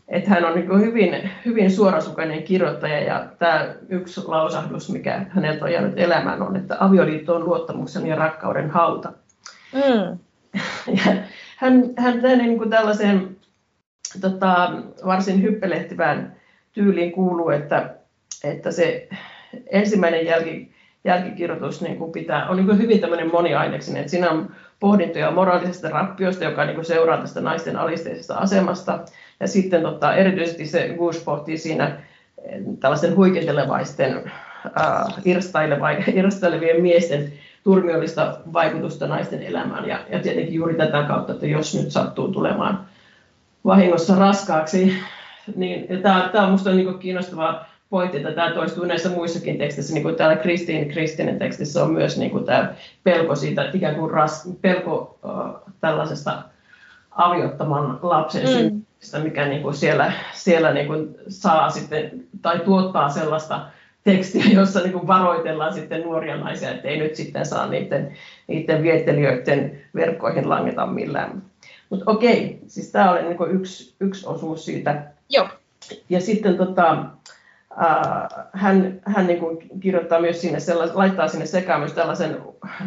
Että hän on niin kuin hyvin, hyvin suorasukainen kirjoittaja ja tämä yksi lausahdus, mikä häneltä on jäänyt elämään, on, että avioliitto on luottamuksen ja rakkauden hauta. Mm. Ja hän, hän niin kuin tällaiseen tota, varsin hyppelehtivään tyyliin kuuluu, että, että se ensimmäinen jälki, jälkikirjoitus niin kuin pitää, on niin kuin hyvin tämmöinen moniaineksinen, että siinä on pohdintoja moraalisesta rappiosta, joka niin kuin seuraa tästä naisten alisteisesta asemasta. Ja sitten tota, erityisesti se Gush pohtii siinä eh, tällaisten huikentelevaisten, äh, irstailevien miesten turmiollista vaikutusta naisten elämään. Ja, ja tietenkin juuri tätä kautta, että jos nyt sattuu tulemaan vahingossa raskaaksi, niin tämä, tämä on minusta niin kiinnostavaa pointti, että tämä toistuu näissä muissakin teksteissä, niin kuin täällä Kristiin Kristinen tekstissä on myös niin kuin tämä pelko siitä, ikään kuin ras, pelko uh, tällaisesta aviottoman lapsen mm. syntymistä, mikä niin kuin siellä, siellä niin kuin saa sitten, tai tuottaa sellaista tekstiä, jossa niin kuin varoitellaan sitten nuoria naisia, että ei nyt sitten saa niiden, niiden viettelijöiden verkkoihin langeta millään. Mutta okei, siis tämä oli niin yksi, yksi osuus siitä. Joo. Ja sitten tota, hän, hän niin kuin kirjoittaa myös sinne, laittaa sinne sekaan myös tällaisen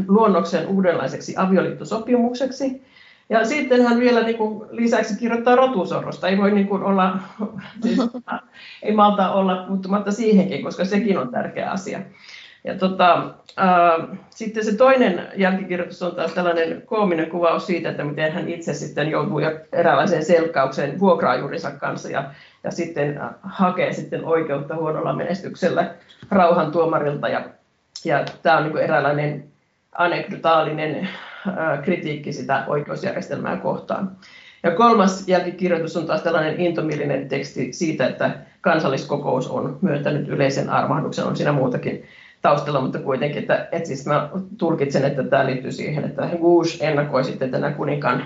luonnoksen uudenlaiseksi avioliittosopimukseksi, ja sitten hän vielä niin kuin lisäksi kirjoittaa rotusorrosta. Ei voi niin kuin olla, siis, ei malta olla puuttumatta siihenkin, koska sekin on tärkeä asia. Ja tota, äh, sitten se toinen jälkikirjoitus on taas tällainen koominen kuvaus siitä, että miten hän itse sitten joutuu eräänlaiseen selkkaukseen vuokraajurinsa kanssa ja, ja sitten hakee sitten oikeutta huonolla menestyksellä rauhantuomarilta. Ja, ja tämä on niin eräänlainen anekdotaalinen kritiikki sitä oikeusjärjestelmää kohtaan. Ja kolmas jälkikirjoitus on taas tällainen intomielinen teksti siitä, että kansalliskokous on myöntänyt yleisen armahduksen, on siinä muutakin taustalla, mutta kuitenkin, että, että siis mä tulkitsen, että tämä liittyy siihen, että Rouge ennakoi sitten, että nämä kuninkaan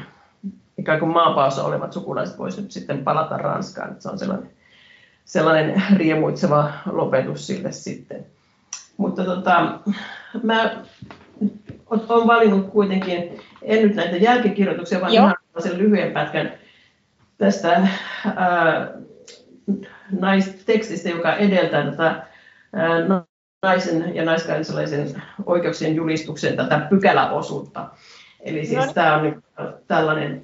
ikään kuin maapaossa olevat sukulaiset voisivat sitten palata Ranskaan, että se on sellainen, sellainen riemuitseva lopetus sille sitten. Mutta tota, mä olen valinnut kuitenkin, en nyt näitä jälkikirjoituksia, vaan Joo. ihan sen lyhyen pätkän tästä ää, naistekstistä, joka edeltää tätä ää, naisen ja naiskansalaisen oikeuksien julistuksen tätä pykäläosuutta. Eli siis no. tämä on tällainen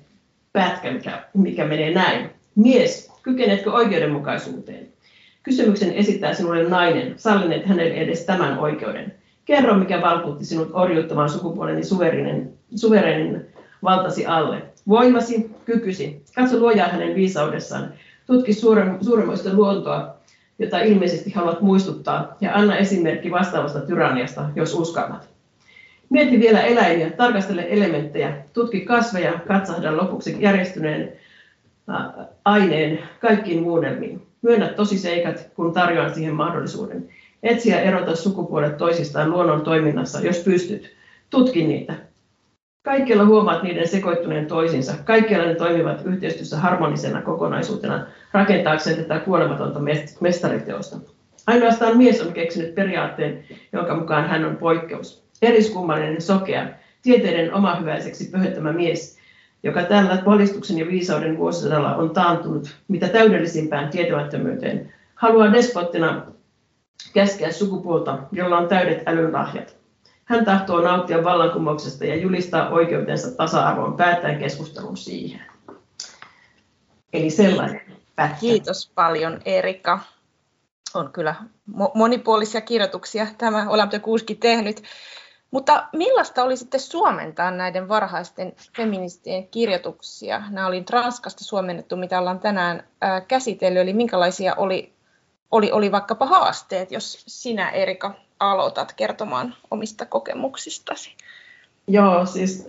pätkä, mikä, mikä menee näin. Mies, kykenetkö oikeudenmukaisuuteen? Kysymyksen esittää sinulle nainen, sallineet hänelle edes tämän oikeuden. Kerro, mikä valtuutti sinut orjuuttamaan sukupuoleni suverinen, suverenin valtasi alle. Voimasi, kykysi. Katso luojaa hänen viisaudessaan. Tutki suuremmoista luontoa, jota ilmeisesti haluat muistuttaa, ja anna esimerkki vastaavasta tyranniasta, jos uskallat. Mieti vielä eläimiä, tarkastele elementtejä, tutki kasveja, katsahda lopuksi järjestyneen aineen kaikkiin muunnelmiin. Myönnä tosiseikat, kun tarjoan siihen mahdollisuuden. Etsiä erota sukupuolet toisistaan luonnon toiminnassa, jos pystyt. Tutki niitä. Kaikkialla huomaat niiden sekoittuneen toisinsa. Kaikkialla ne toimivat yhteistyössä harmonisena kokonaisuutena rakentaakseen tätä kuolematonta mestariteosta. Ainoastaan mies on keksinyt periaatteen, jonka mukaan hän on poikkeus. Eriskummallinen sokea, tieteiden omahyväiseksi pöhöttämä mies, joka tällä valistuksen ja viisauden vuosisadalla on taantunut mitä täydellisimpään tietämättömyyteen, haluaa despottina käskeä sukupuolta, jolla on täydet älynlahjat. Hän tahtoo nauttia vallankumouksesta ja julistaa oikeutensa tasa-arvoon päättäen keskustelun siihen. Eli sellainen pätkä. Kiitos paljon Erika. On kyllä monipuolisia kirjoituksia tämä Olamte Kuuski tehnyt. Mutta millaista oli sitten suomentaa näiden varhaisten feministien kirjoituksia? Nämä oli Ranskasta suomennettu, mitä ollaan tänään käsitellyt, eli minkälaisia oli oli, oli vaikkapa haasteet, jos sinä Erika aloitat kertomaan omista kokemuksistasi? Joo, siis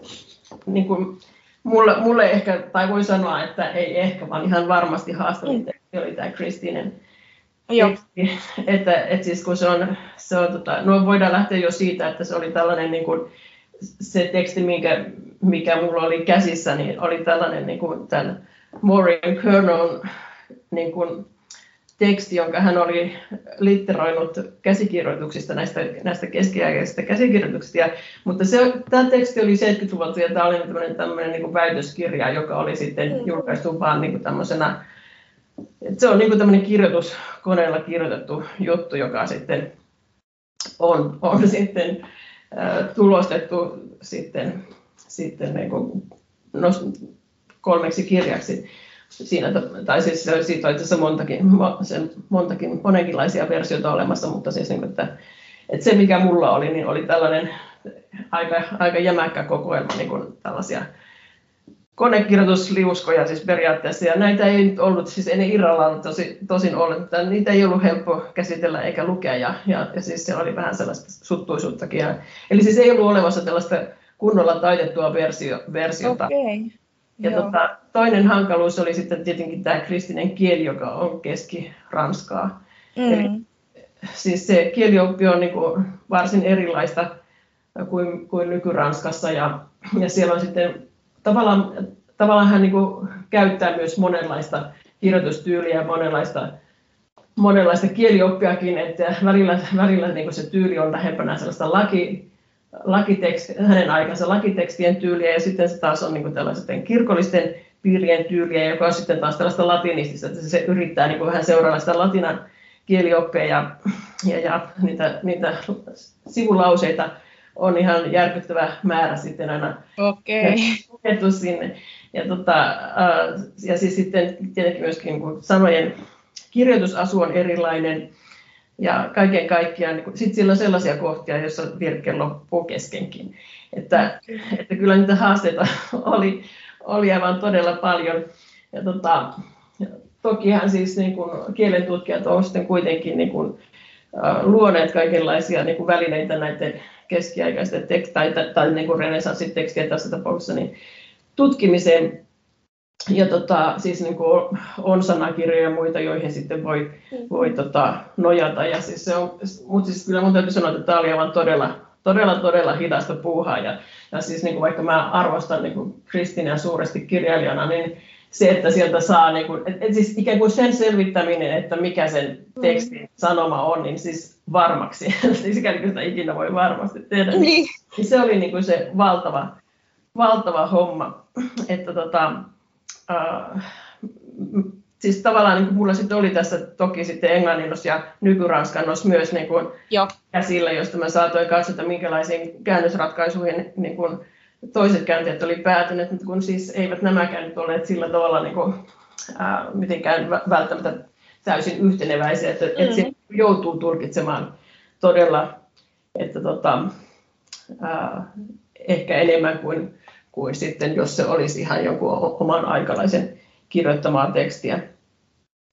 niin kuin, mulle, mulle ehkä, tai voi sanoa, että ei ehkä, vaan ihan varmasti haastavin mm. oli tämä Kristinen Joo. Että, että siis kun se on, se on tota, no voidaan lähteä jo siitä, että se oli tällainen niin kuin, se teksti, mikä, mikä mulla oli käsissä, niin oli tällainen niin kuin tämän Maureen Kernon niin kuin, teksti, jonka hän oli litteroinut käsikirjoituksista, näistä, näistä keskiaikaisista käsikirjoituksista. Ja, mutta se, tämä teksti oli 70-luvulta ja tämä oli tämmöinen, tämmöinen niin väitöskirja, joka oli sitten mm. julkaistu vaan niin kuin tämmöisenä, että se on niin kuin tämmöinen kirjoituskoneella kirjoitettu juttu, joka sitten on, on sitten äh, tulostettu sitten, sitten niin kuin, no, kolmeksi kirjaksi siinä, tai siis siitä on itse asiassa montakin, sen, montakin, monenkinlaisia versioita olemassa, mutta siis niin, että, että se mikä mulla oli, niin oli tällainen aika, aika jämäkkä kokoelma niin kuin tällaisia konekirjoitusliuskoja siis periaatteessa, ja näitä ei nyt ollut, siis ei ne irrallaan tosi, tosin ollut, mutta niitä ei ollut helppo käsitellä eikä lukea, ja, ja, ja siis se oli vähän sellaista suttuisuuttakin. Ja, eli siis ei ollut olemassa tällaista kunnolla taitettua versio, versiota. Okay. Ja tota, toinen hankaluus oli sitten tietenkin tämä kristinen kieli, joka on keski-ranskaa. Mm. Eli, siis se kielioppi on niin kuin varsin erilaista kuin, kuin nykyranskassa ja, ja siellä on sitten tavallaan, tavallaan hän niin kuin käyttää myös monenlaista kirjoitustyyliä ja monenlaista, monenlaista kielioppiakin, että välillä, välillä niin se tyyli on lähempänä sellaista laki, lakiteksti, hänen aikansa lakitekstien tyyliä ja sitten se taas on niin tällaisten kirkollisten piirien tyyliä, joka on sitten taas tällaista latinistista, että se yrittää niin vähän seurailla sitä latinan kielioppeja ja, ja, ja niitä, niitä sivulauseita on ihan järkyttävä määrä sitten aina okay. sinne. Ja, tota, ja siis sitten tietenkin myöskin niin sanojen kirjoitusasu on erilainen, ja kaiken kaikkiaan, niin sitten sillä on sellaisia kohtia, joissa virke loppuu keskenkin. Että, että kyllä niitä haasteita oli, oli aivan todella paljon. Ja tota, tokihan siis niin kuin kielentutkijat ovat sitten kuitenkin niin kuin, luoneet kaikenlaisia niin kuin välineitä näiden keskiaikaisten tek- tai, tai, tai niin kuin renesanssitekstien tässä tapauksessa niin tutkimiseen ja tota, siis niin kuin on sanakirjoja ja muita, joihin sitten voi, mm. voi tota, nojata. Ja siis se on, mutta siis kyllä mun täytyy sanoa, että tämä oli aivan todella, todella, todella hidasta puuhaa. Ja, ja siis niin kuin vaikka mä arvostan niin kuin Kristinia suuresti kirjailijana, niin se, että sieltä saa, niin kuin, et, et siis ikään kuin sen selvittäminen, että mikä sen mm. tekstin sanoma on, niin siis varmaksi, siis sikäli kuin sitä ikinä voi varmasti tehdä, niin, niin se oli niin kuin se valtava, valtava homma. Että tota, äh, siis tavallaan niin kuin mulla sitten oli tässä toki sitten englanninnos ja nykyranskannos myös niin kuin Joo. käsillä, josta mä saatoin katsota, minkälaisiin käännösratkaisuihin niin kuin toiset kääntäjät oli päätyneet, mutta kun siis eivät nämäkään nyt olleet sillä tavalla niin kuin, ää, mitenkään välttämättä täysin yhteneväisiä, että, mm-hmm. että joutuu tulkitsemaan todella, että tota, ää, ehkä enemmän kuin kuin sitten, jos se olisi ihan jonkun oman aikalaisen kirjoittamaa tekstiä.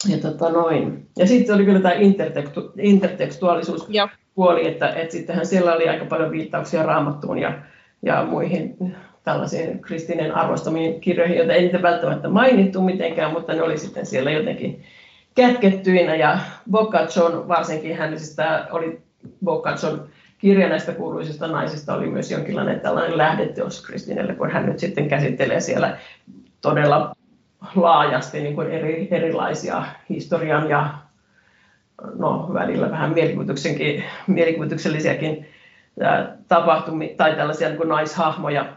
Ja, tota noin. ja sitten oli kyllä tämä intertekstu, intertekstuaalisuus ja. puoli, että, että sittenhän siellä oli aika paljon viittauksia raamattuun ja, ja muihin tällaisiin kristinen arvostamiin kirjoihin, joita ei niitä välttämättä mainittu mitenkään, mutta ne oli sitten siellä jotenkin kätkettyinä. Ja Boccaccion varsinkin, hän siis tämä oli Boccaccion kirja näistä kuuluisista naisista oli myös jonkinlainen tällainen lähdeteos Kristinelle, kun hän nyt sitten käsittelee siellä todella laajasti niin kuin eri, erilaisia historian ja no, välillä vähän mielikuvituksellisiakin tapahtumia tai tällaisia niin kuin naishahmoja,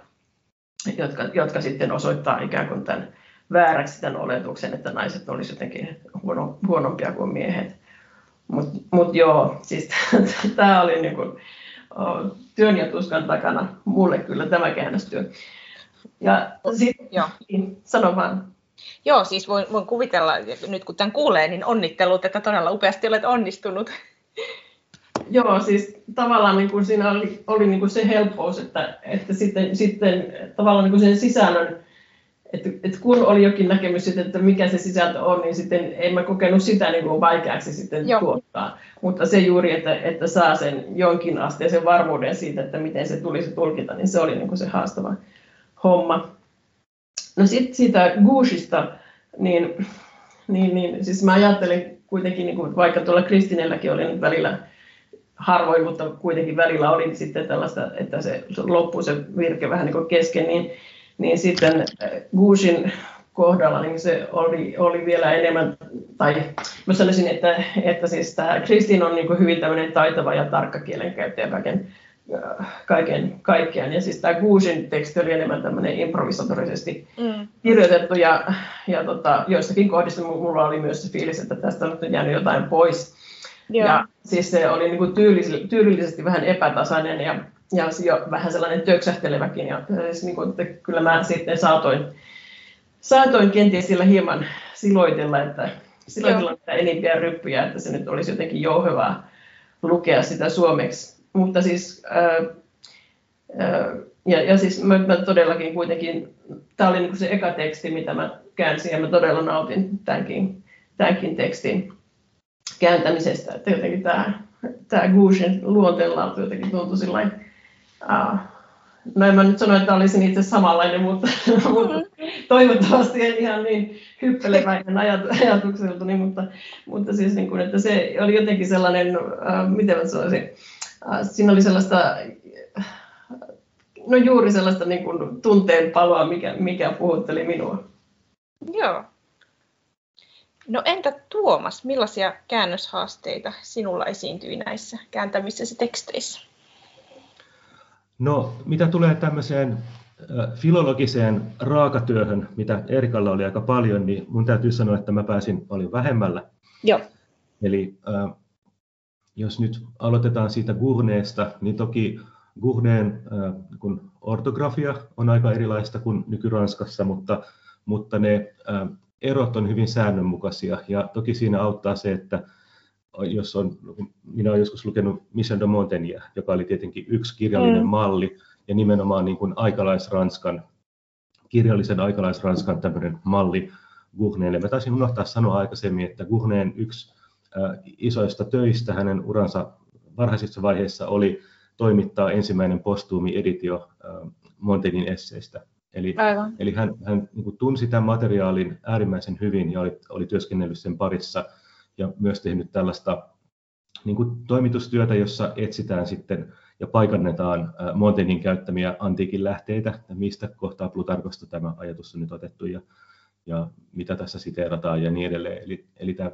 jotka, jotka sitten osoittaa ikään kuin tämän vääräksi tämän oletuksen, että naiset olisivat jotenkin huono, huonompia kuin miehet. Mutta mut joo, siis tämä oli niinku, työn ja tuskan takana mulle kyllä tämä käännöstyö. Ja sitten, niin, sano vaan. Joo, siis voin, voin kuvitella, nyt kun tämän kuulee, niin onnittelut, että todella upeasti olet onnistunut. Joo, siis tavallaan niin kuin siinä oli, oli niin kuin se helppous, että, että sitten, sitten tavallaan niin kuin sen sisällön että, että kun oli jokin näkemys siitä, että mikä se sisältö on, niin sitten en mä kokenut sitä niin kuin vaikeaksi sitten Joo. tuottaa. Mutta se juuri, että, että saa sen jonkin asteisen varmuuden siitä, että miten se tulisi tulkita, niin se oli niin kuin se haastava homma. No sitten siitä Gushista, niin, niin, niin siis mä ajattelin kuitenkin, niin kuin, vaikka tuolla Kristinelläkin oli nyt välillä harvoin, mutta kuitenkin välillä oli sitten tällaista, että se loppui se virke vähän niin kuin kesken, niin niin sitten äh, Gushin kohdalla niin se oli, oli vielä enemmän, tai mä sanoisin, että, että siis tämä Kristin on niin kuin hyvin tämmöinen taitava ja tarkka kielenkäyttäjä kaiken, kaiken kaikkiaan. Ja siis tämä Gushin teksti oli enemmän tämmöinen improvisatorisesti mm. kirjoitettu, ja, ja tota, joissakin kohdissa mulla oli myös se fiilis, että tästä on nyt jäänyt jotain pois. Joo. Ja siis se oli niin kuin tyylillisesti vähän epätasainen, ja ja jo vähän sellainen töksähteleväkin. Ja siis niin kuin, että kyllä mä sitten saatoin, saatoin kenties sillä hieman siloitella, että siloitella niitä enimpiä ryppyjä, että se nyt olisi jotenkin jouhevaa lukea sitä suomeksi. Mutta siis, ää, ää, ja, ja siis mä, mä todellakin kuitenkin, tämä oli niin se eka teksti, mitä mä käänsin, ja mä todella nautin tämänkin, tämänkin tekstin kääntämisestä, että jotenkin tämä, tämä Gushin luonteenlaatu jotenkin tuntui sillain, uh, no en mä nyt sano, että olisin itse samanlainen, mutta, mutta toivottavasti en ihan niin hyppeleväinen ajatukselta, niin, mutta, mutta siis niin kuin, että se oli jotenkin sellainen, äh, miten mä sanoisin, siinä oli sellaista, no juuri sellaista niin kuin tunteen paloa, mikä, mikä puhutteli minua. Joo. No entä Tuomas, millaisia käännöshaasteita sinulla esiintyi näissä kääntämisessä teksteissä? No, mitä tulee tämmöiseen filologiseen raakatyöhön, mitä Erikalla oli aika paljon, niin mun täytyy sanoa, että mä pääsin paljon vähemmällä. Joo. Eli äh, jos nyt aloitetaan siitä Gourneesta, niin toki Gourneen äh, kun ortografia on aika erilaista kuin nykyranskassa, mutta, mutta ne äh, erot on hyvin säännönmukaisia. Ja toki siinä auttaa se, että jos on, minä olen joskus lukenut Michel de Montaigne, joka oli tietenkin yksi kirjallinen mm. malli, ja nimenomaan niin kuin aikalaisranskan, kirjallisen aikalaisranskan tämmöinen malli Gourneelle. Mä taisin unohtaa sanoa aikaisemmin, että Gourneen yksi isoista töistä hänen uransa varhaisissa vaiheissa oli toimittaa ensimmäinen postuumi-editio äh, Montaignen esseistä. Eli, eli hän, hän niin tunsi tämän materiaalin äärimmäisen hyvin ja oli, oli työskennellyt sen parissa ja myös tehnyt tällaista niin kuin toimitustyötä, jossa etsitään sitten ja paikannetaan Montaignin käyttämiä antiikin lähteitä, että mistä kohtaa Plutarkosta tämä ajatus on nyt otettu ja, ja mitä tässä siteerataan ja niin edelleen. Eli, eli tämä,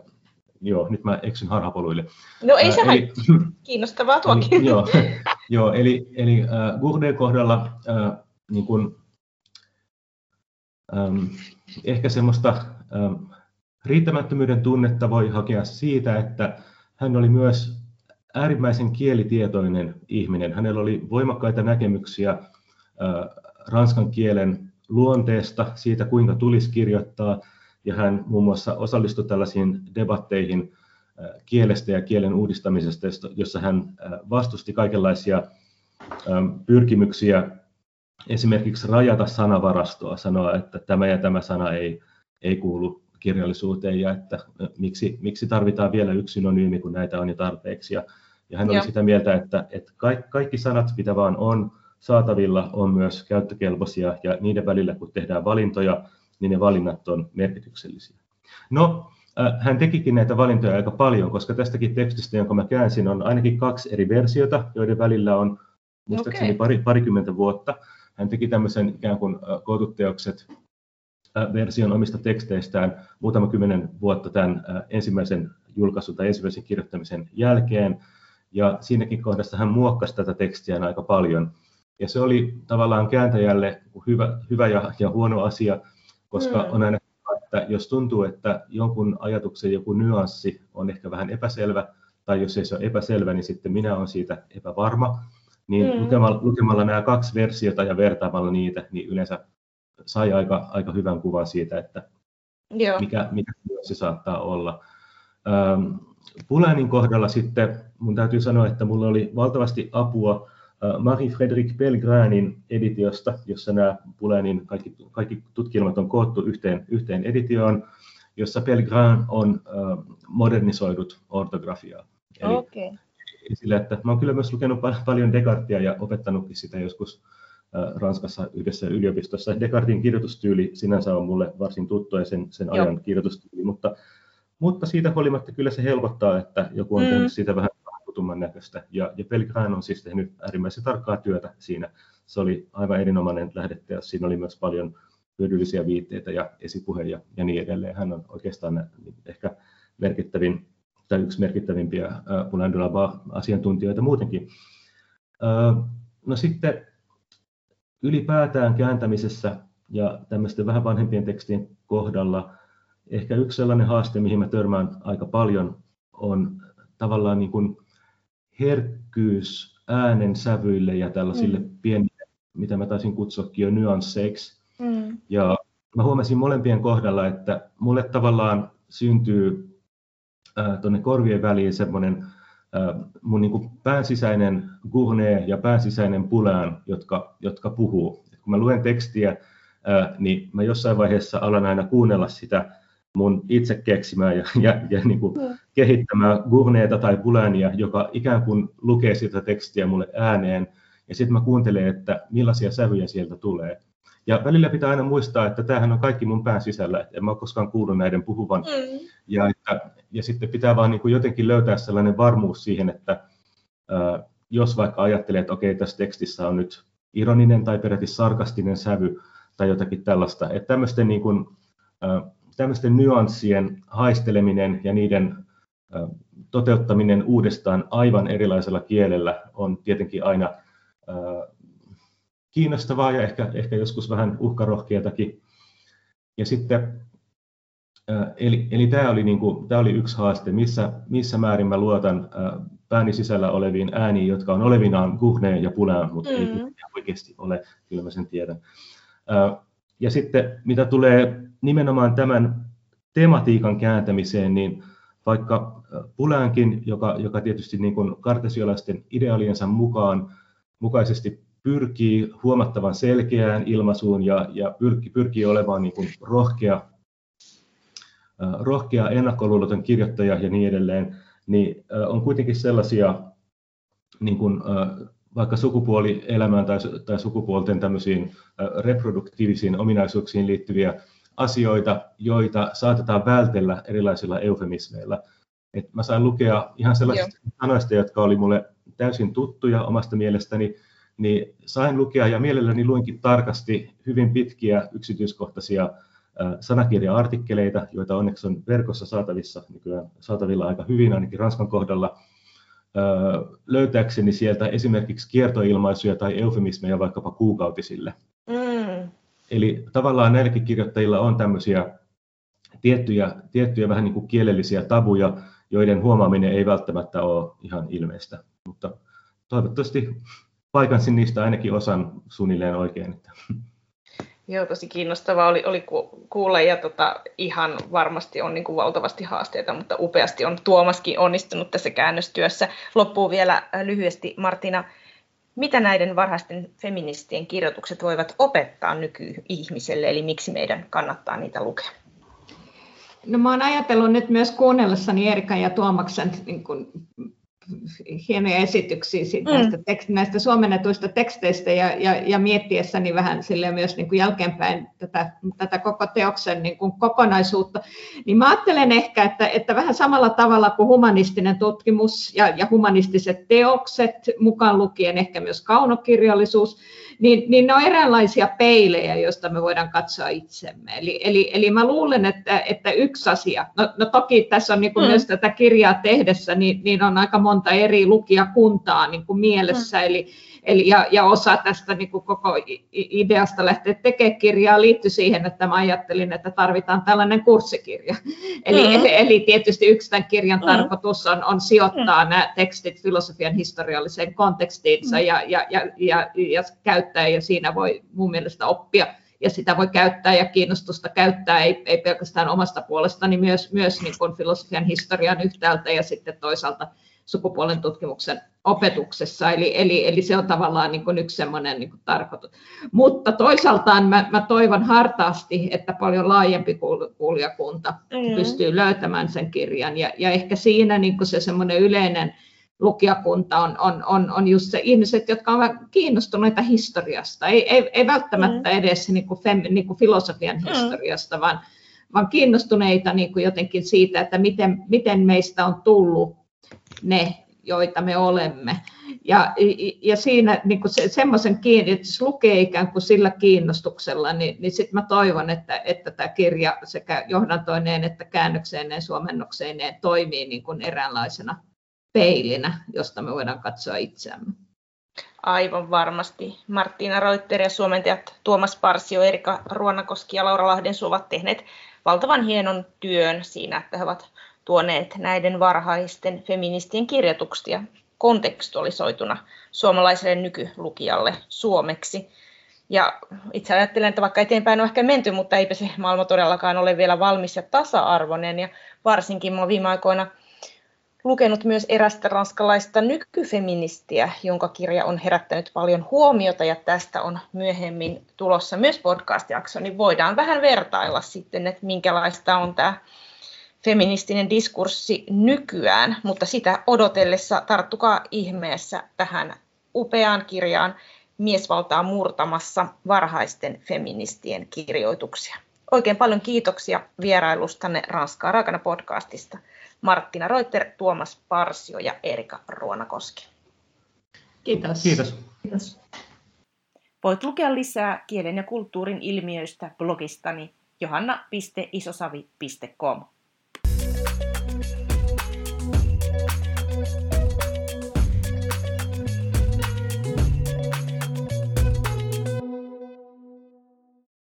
joo, nyt mä eksyn harhapoluille. No ei se eli, kiinnostavaa tuokin. Eli, joo, joo, eli, eli äh, Gourdin kohdalla äh, niin kun, ähm, ehkä semmoista ähm, riittämättömyyden tunnetta voi hakea siitä, että hän oli myös äärimmäisen kielitietoinen ihminen. Hänellä oli voimakkaita näkemyksiä ranskan kielen luonteesta, siitä kuinka tulisi kirjoittaa, ja hän muun muassa osallistui tällaisiin debatteihin kielestä ja kielen uudistamisesta, jossa hän vastusti kaikenlaisia pyrkimyksiä esimerkiksi rajata sanavarastoa, sanoa, että tämä ja tämä sana ei, ei kuulu kirjallisuuteen ja että miksi, miksi tarvitaan vielä yksi synonyymi, kun näitä on jo tarpeeksi. Ja ja hän oli Joo. sitä mieltä, että, että kaikki sanat, mitä vaan on saatavilla, on myös käyttökelpoisia ja niiden välillä, kun tehdään valintoja, niin ne valinnat on merkityksellisiä. No, äh, hän tekikin näitä valintoja aika paljon, koska tästäkin tekstistä, jonka mä käänsin, on ainakin kaksi eri versiota, joiden välillä on muistaakseni okay. pari, parikymmentä vuotta. Hän teki tämmöisen ikään kuin äh, kootut teokset äh, version omista teksteistään muutama kymmenen vuotta tämän ensimmäisen julkaisun tai ensimmäisen kirjoittamisen jälkeen. Ja siinäkin kohdassa hän muokkasi tätä tekstiä aika paljon. Ja se oli tavallaan kääntäjälle hyvä, hyvä ja, ja huono asia, koska mm. on aina että jos tuntuu, että jonkun ajatuksen joku nyanssi on ehkä vähän epäselvä, tai jos ei se ole epäselvä, niin sitten minä olen siitä epävarma, niin mm. lukemalla, lukemalla nämä kaksi versiota ja vertaamalla niitä, niin yleensä sai aika, aika hyvän kuvan siitä, että Joo. mikä, mikä se saattaa olla. Ähm, Pulanin kohdalla sitten mun täytyy sanoa, että mulla oli valtavasti apua Marie-Frédéric Pelgranin editiosta, jossa nämä Pulanin kaikki, kaikki tutkielmat on koottu yhteen, yhteen editioon, jossa Pelgran on äh, modernisoidut ortografiaa. Eli, okay. Sillä, että mä olen kyllä myös lukenut paljon Descartia ja opettanutkin sitä joskus äh, Ranskassa yhdessä yliopistossa. Descartin kirjoitustyyli sinänsä on mulle varsin tuttu ja sen, sen ajan kirjoitustyyli, mutta mutta siitä huolimatta kyllä se helpottaa, että joku on mm. tehnyt siitä vähän tutumman näköistä. Ja, ja Pelgrin on siis tehnyt äärimmäisen tarkkaa työtä siinä. Se oli aivan erinomainen ja Siinä oli myös paljon hyödyllisiä viitteitä ja esipuhe ja, niin edelleen. Hän on oikeastaan ehkä merkittävin tai yksi merkittävimpiä äh, asiantuntijoita muutenkin. No sitten ylipäätään kääntämisessä ja tämmöisten vähän vanhempien tekstien kohdalla – ehkä yksi sellainen haaste, mihin mä törmään aika paljon, on tavallaan niin kuin herkkyys äänen sävyille ja tällaisille mm. pienille, mitä mä taisin kutsuakin jo nyansseiksi. Mm. Ja mä huomasin molempien kohdalla, että mulle tavallaan syntyy äh, tuonne korvien väliin semmoinen äh, mun niin kuin päänsisäinen Gournay ja päänsisäinen Pulään, jotka, jotka puhuu. Et kun mä luen tekstiä, äh, niin mä jossain vaiheessa alan aina kuunnella sitä mun itse keksimää ja, ja, ja niin kuin mm. kehittämää Gurneeta tai Bulania, joka ikään kuin lukee sitä tekstiä mulle ääneen, ja sitten mä kuuntelen, että millaisia sävyjä sieltä tulee. Ja välillä pitää aina muistaa, että tämähän on kaikki mun pään sisällä, että en mä ole koskaan kuullut näiden puhuvan. Mm. Ja, että, ja sitten pitää vaan niin kuin jotenkin löytää sellainen varmuus siihen, että ää, jos vaikka ajattelee, että okei, tässä tekstissä on nyt ironinen tai peräti sarkastinen sävy tai jotakin tällaista, että tämmöisten, niin kuin, ää, tämmöisten nyanssien haisteleminen ja niiden toteuttaminen uudestaan aivan erilaisella kielellä on tietenkin aina kiinnostavaa ja ehkä, ehkä joskus vähän uhkarohkeatakin. Ja sitten, eli, eli tämä, oli niin kuin, tämä oli yksi haaste, missä, missä määrin mä luotan pääni sisällä oleviin ääniin, jotka on olevinaan guhneen ja pulaan, mutta mm. ei oikeasti ole, kyllä mä sen tiedän. Ja sitten mitä tulee nimenomaan tämän tematiikan kääntämiseen, niin vaikka Puläänkin, joka, joka tietysti niin kuin kartesiolaisten ideaaliensa mukaan mukaisesti pyrkii huomattavan selkeään ilmaisuun ja, ja pyrkii, pyrkii olemaan niin kuin rohkea, rohkea ennakkoluuloton kirjoittaja ja niin edelleen, niin on kuitenkin sellaisia niin kuin, vaikka sukupuolielämään tai, tai sukupuolten tämmöisiin reproduktiivisiin ominaisuuksiin liittyviä asioita, joita saatetaan vältellä erilaisilla eufemismeilla. Et mä sain lukea ihan sellaisista Joo. sanoista, jotka oli mulle täysin tuttuja omasta mielestäni, niin sain lukea ja mielelläni luinkin tarkasti hyvin pitkiä yksityiskohtaisia sanakirja-artikkeleita, joita onneksi on verkossa saatavissa, nykyään saatavilla aika hyvin ainakin Ranskan kohdalla, löytääkseni sieltä esimerkiksi kiertoilmaisuja tai eufemismeja vaikkapa kuukautisille. Mm. Eli tavallaan näilläkin kirjoittajilla on tämmöisiä tiettyjä, tiettyjä vähän niin kuin kielellisiä tabuja, joiden huomaaminen ei välttämättä ole ihan ilmeistä. Mutta toivottavasti paikansin niistä ainakin osan suunnilleen oikein. Joo, tosi kiinnostavaa oli, oli kuulla ja tota, ihan varmasti on niin kuin valtavasti haasteita, mutta upeasti on Tuomaskin onnistunut tässä käännöstyössä. Loppuu vielä lyhyesti Martina, mitä näiden varhaisten feministien kirjoitukset voivat opettaa nykyihmiselle, eli miksi meidän kannattaa niitä lukea? No mä oon ajatellut nyt myös kuunnellessani Erikan ja Tuomaksen niin kuin hienoja esityksiä siitä, mm. näistä, tekst, näistä suomennetuista teksteistä ja, ja, ja miettiessäni vähän sille myös niin kuin jälkeenpäin tätä, tätä koko teoksen niin kuin kokonaisuutta, niin mä ajattelen ehkä, että, että vähän samalla tavalla kuin humanistinen tutkimus ja, ja humanistiset teokset, mukaan lukien ehkä myös kaunokirjallisuus, niin, niin ne on eräänlaisia peilejä, joista me voidaan katsoa itsemme. Eli, eli, eli mä luulen, että, että yksi asia, no, no toki tässä on niin kuin mm. myös tätä kirjaa tehdessä, niin, niin on aika monta eri lukijakuntaa niin kuin mielessä, mm. eli, Eli, ja, ja osa tästä niin kuin koko ideasta lähteä tekemään kirjaa liittyi siihen, että mä ajattelin, että tarvitaan tällainen kurssikirja. Eli, mm. eli tietysti yksi tämän kirjan mm. tarkoitus on, on sijoittaa mm. nämä tekstit filosofian historialliseen kontekstiinsa mm. ja, ja, ja, ja, ja käyttää, ja siinä voi mun mielestä oppia ja sitä voi käyttää ja kiinnostusta käyttää, ei, ei pelkästään omasta puolestani, myös, myös niin kuin filosofian historian yhtäältä ja sitten toisaalta sukupuolen tutkimuksen opetuksessa, eli, eli, eli se on tavallaan niin kuin yksi semmoinen niin kuin tarkoitus. Mutta toisaaltaan mä, mä toivon hartaasti, että paljon laajempi kuulijakunta mm. pystyy löytämään sen kirjan, ja, ja ehkä siinä niin kuin se semmoinen yleinen lukijakunta on, on, on, on just se ihmiset, jotka ovat kiinnostuneita historiasta, ei, ei, ei välttämättä mm. edes niin kuin fem, niin kuin filosofian mm. historiasta, vaan, vaan kiinnostuneita niin kuin jotenkin siitä, että miten, miten meistä on tullut ne, joita me olemme. Ja, ja siinä niin se, semmoisen kiinni, että jos lukee ikään kuin sillä kiinnostuksella, niin, niin sitten mä toivon, että, että tämä kirja sekä johdantoineen että käännökseineen, suomennokseineen toimii niin kuin eräänlaisena peilinä, josta me voidaan katsoa itseämme. Aivan varmasti. Martina Reuter ja suomentajat Tuomas Parsio, Erika Ruonakoski ja Laura Lahdensu ovat tehneet valtavan hienon työn siinä, että he ovat tuoneet näiden varhaisten feministien kirjoituksia kontekstualisoituna suomalaiselle nykylukijalle suomeksi. Ja itse ajattelen, että vaikka eteenpäin on ehkä menty, mutta eipä se maailma todellakaan ole vielä valmis ja tasa-arvoinen. Ja varsinkin mä viime aikoina lukenut myös erästä ranskalaista nykyfeministiä, jonka kirja on herättänyt paljon huomiota ja tästä on myöhemmin tulossa myös podcast-jakso, niin voidaan vähän vertailla sitten, että minkälaista on tämä feministinen diskurssi nykyään, mutta sitä odotellessa tarttukaa ihmeessä tähän upeaan kirjaan Miesvaltaa murtamassa varhaisten feministien kirjoituksia. Oikein paljon kiitoksia vierailustanne Ranskaa raakana podcastista. Marttina Reuter, Tuomas Parsio ja Erika Ruonakoski. Kiitos. Kiitos. Kiitos. Voit lukea lisää kielen ja kulttuurin ilmiöistä blogistani johanna.isosavi.com.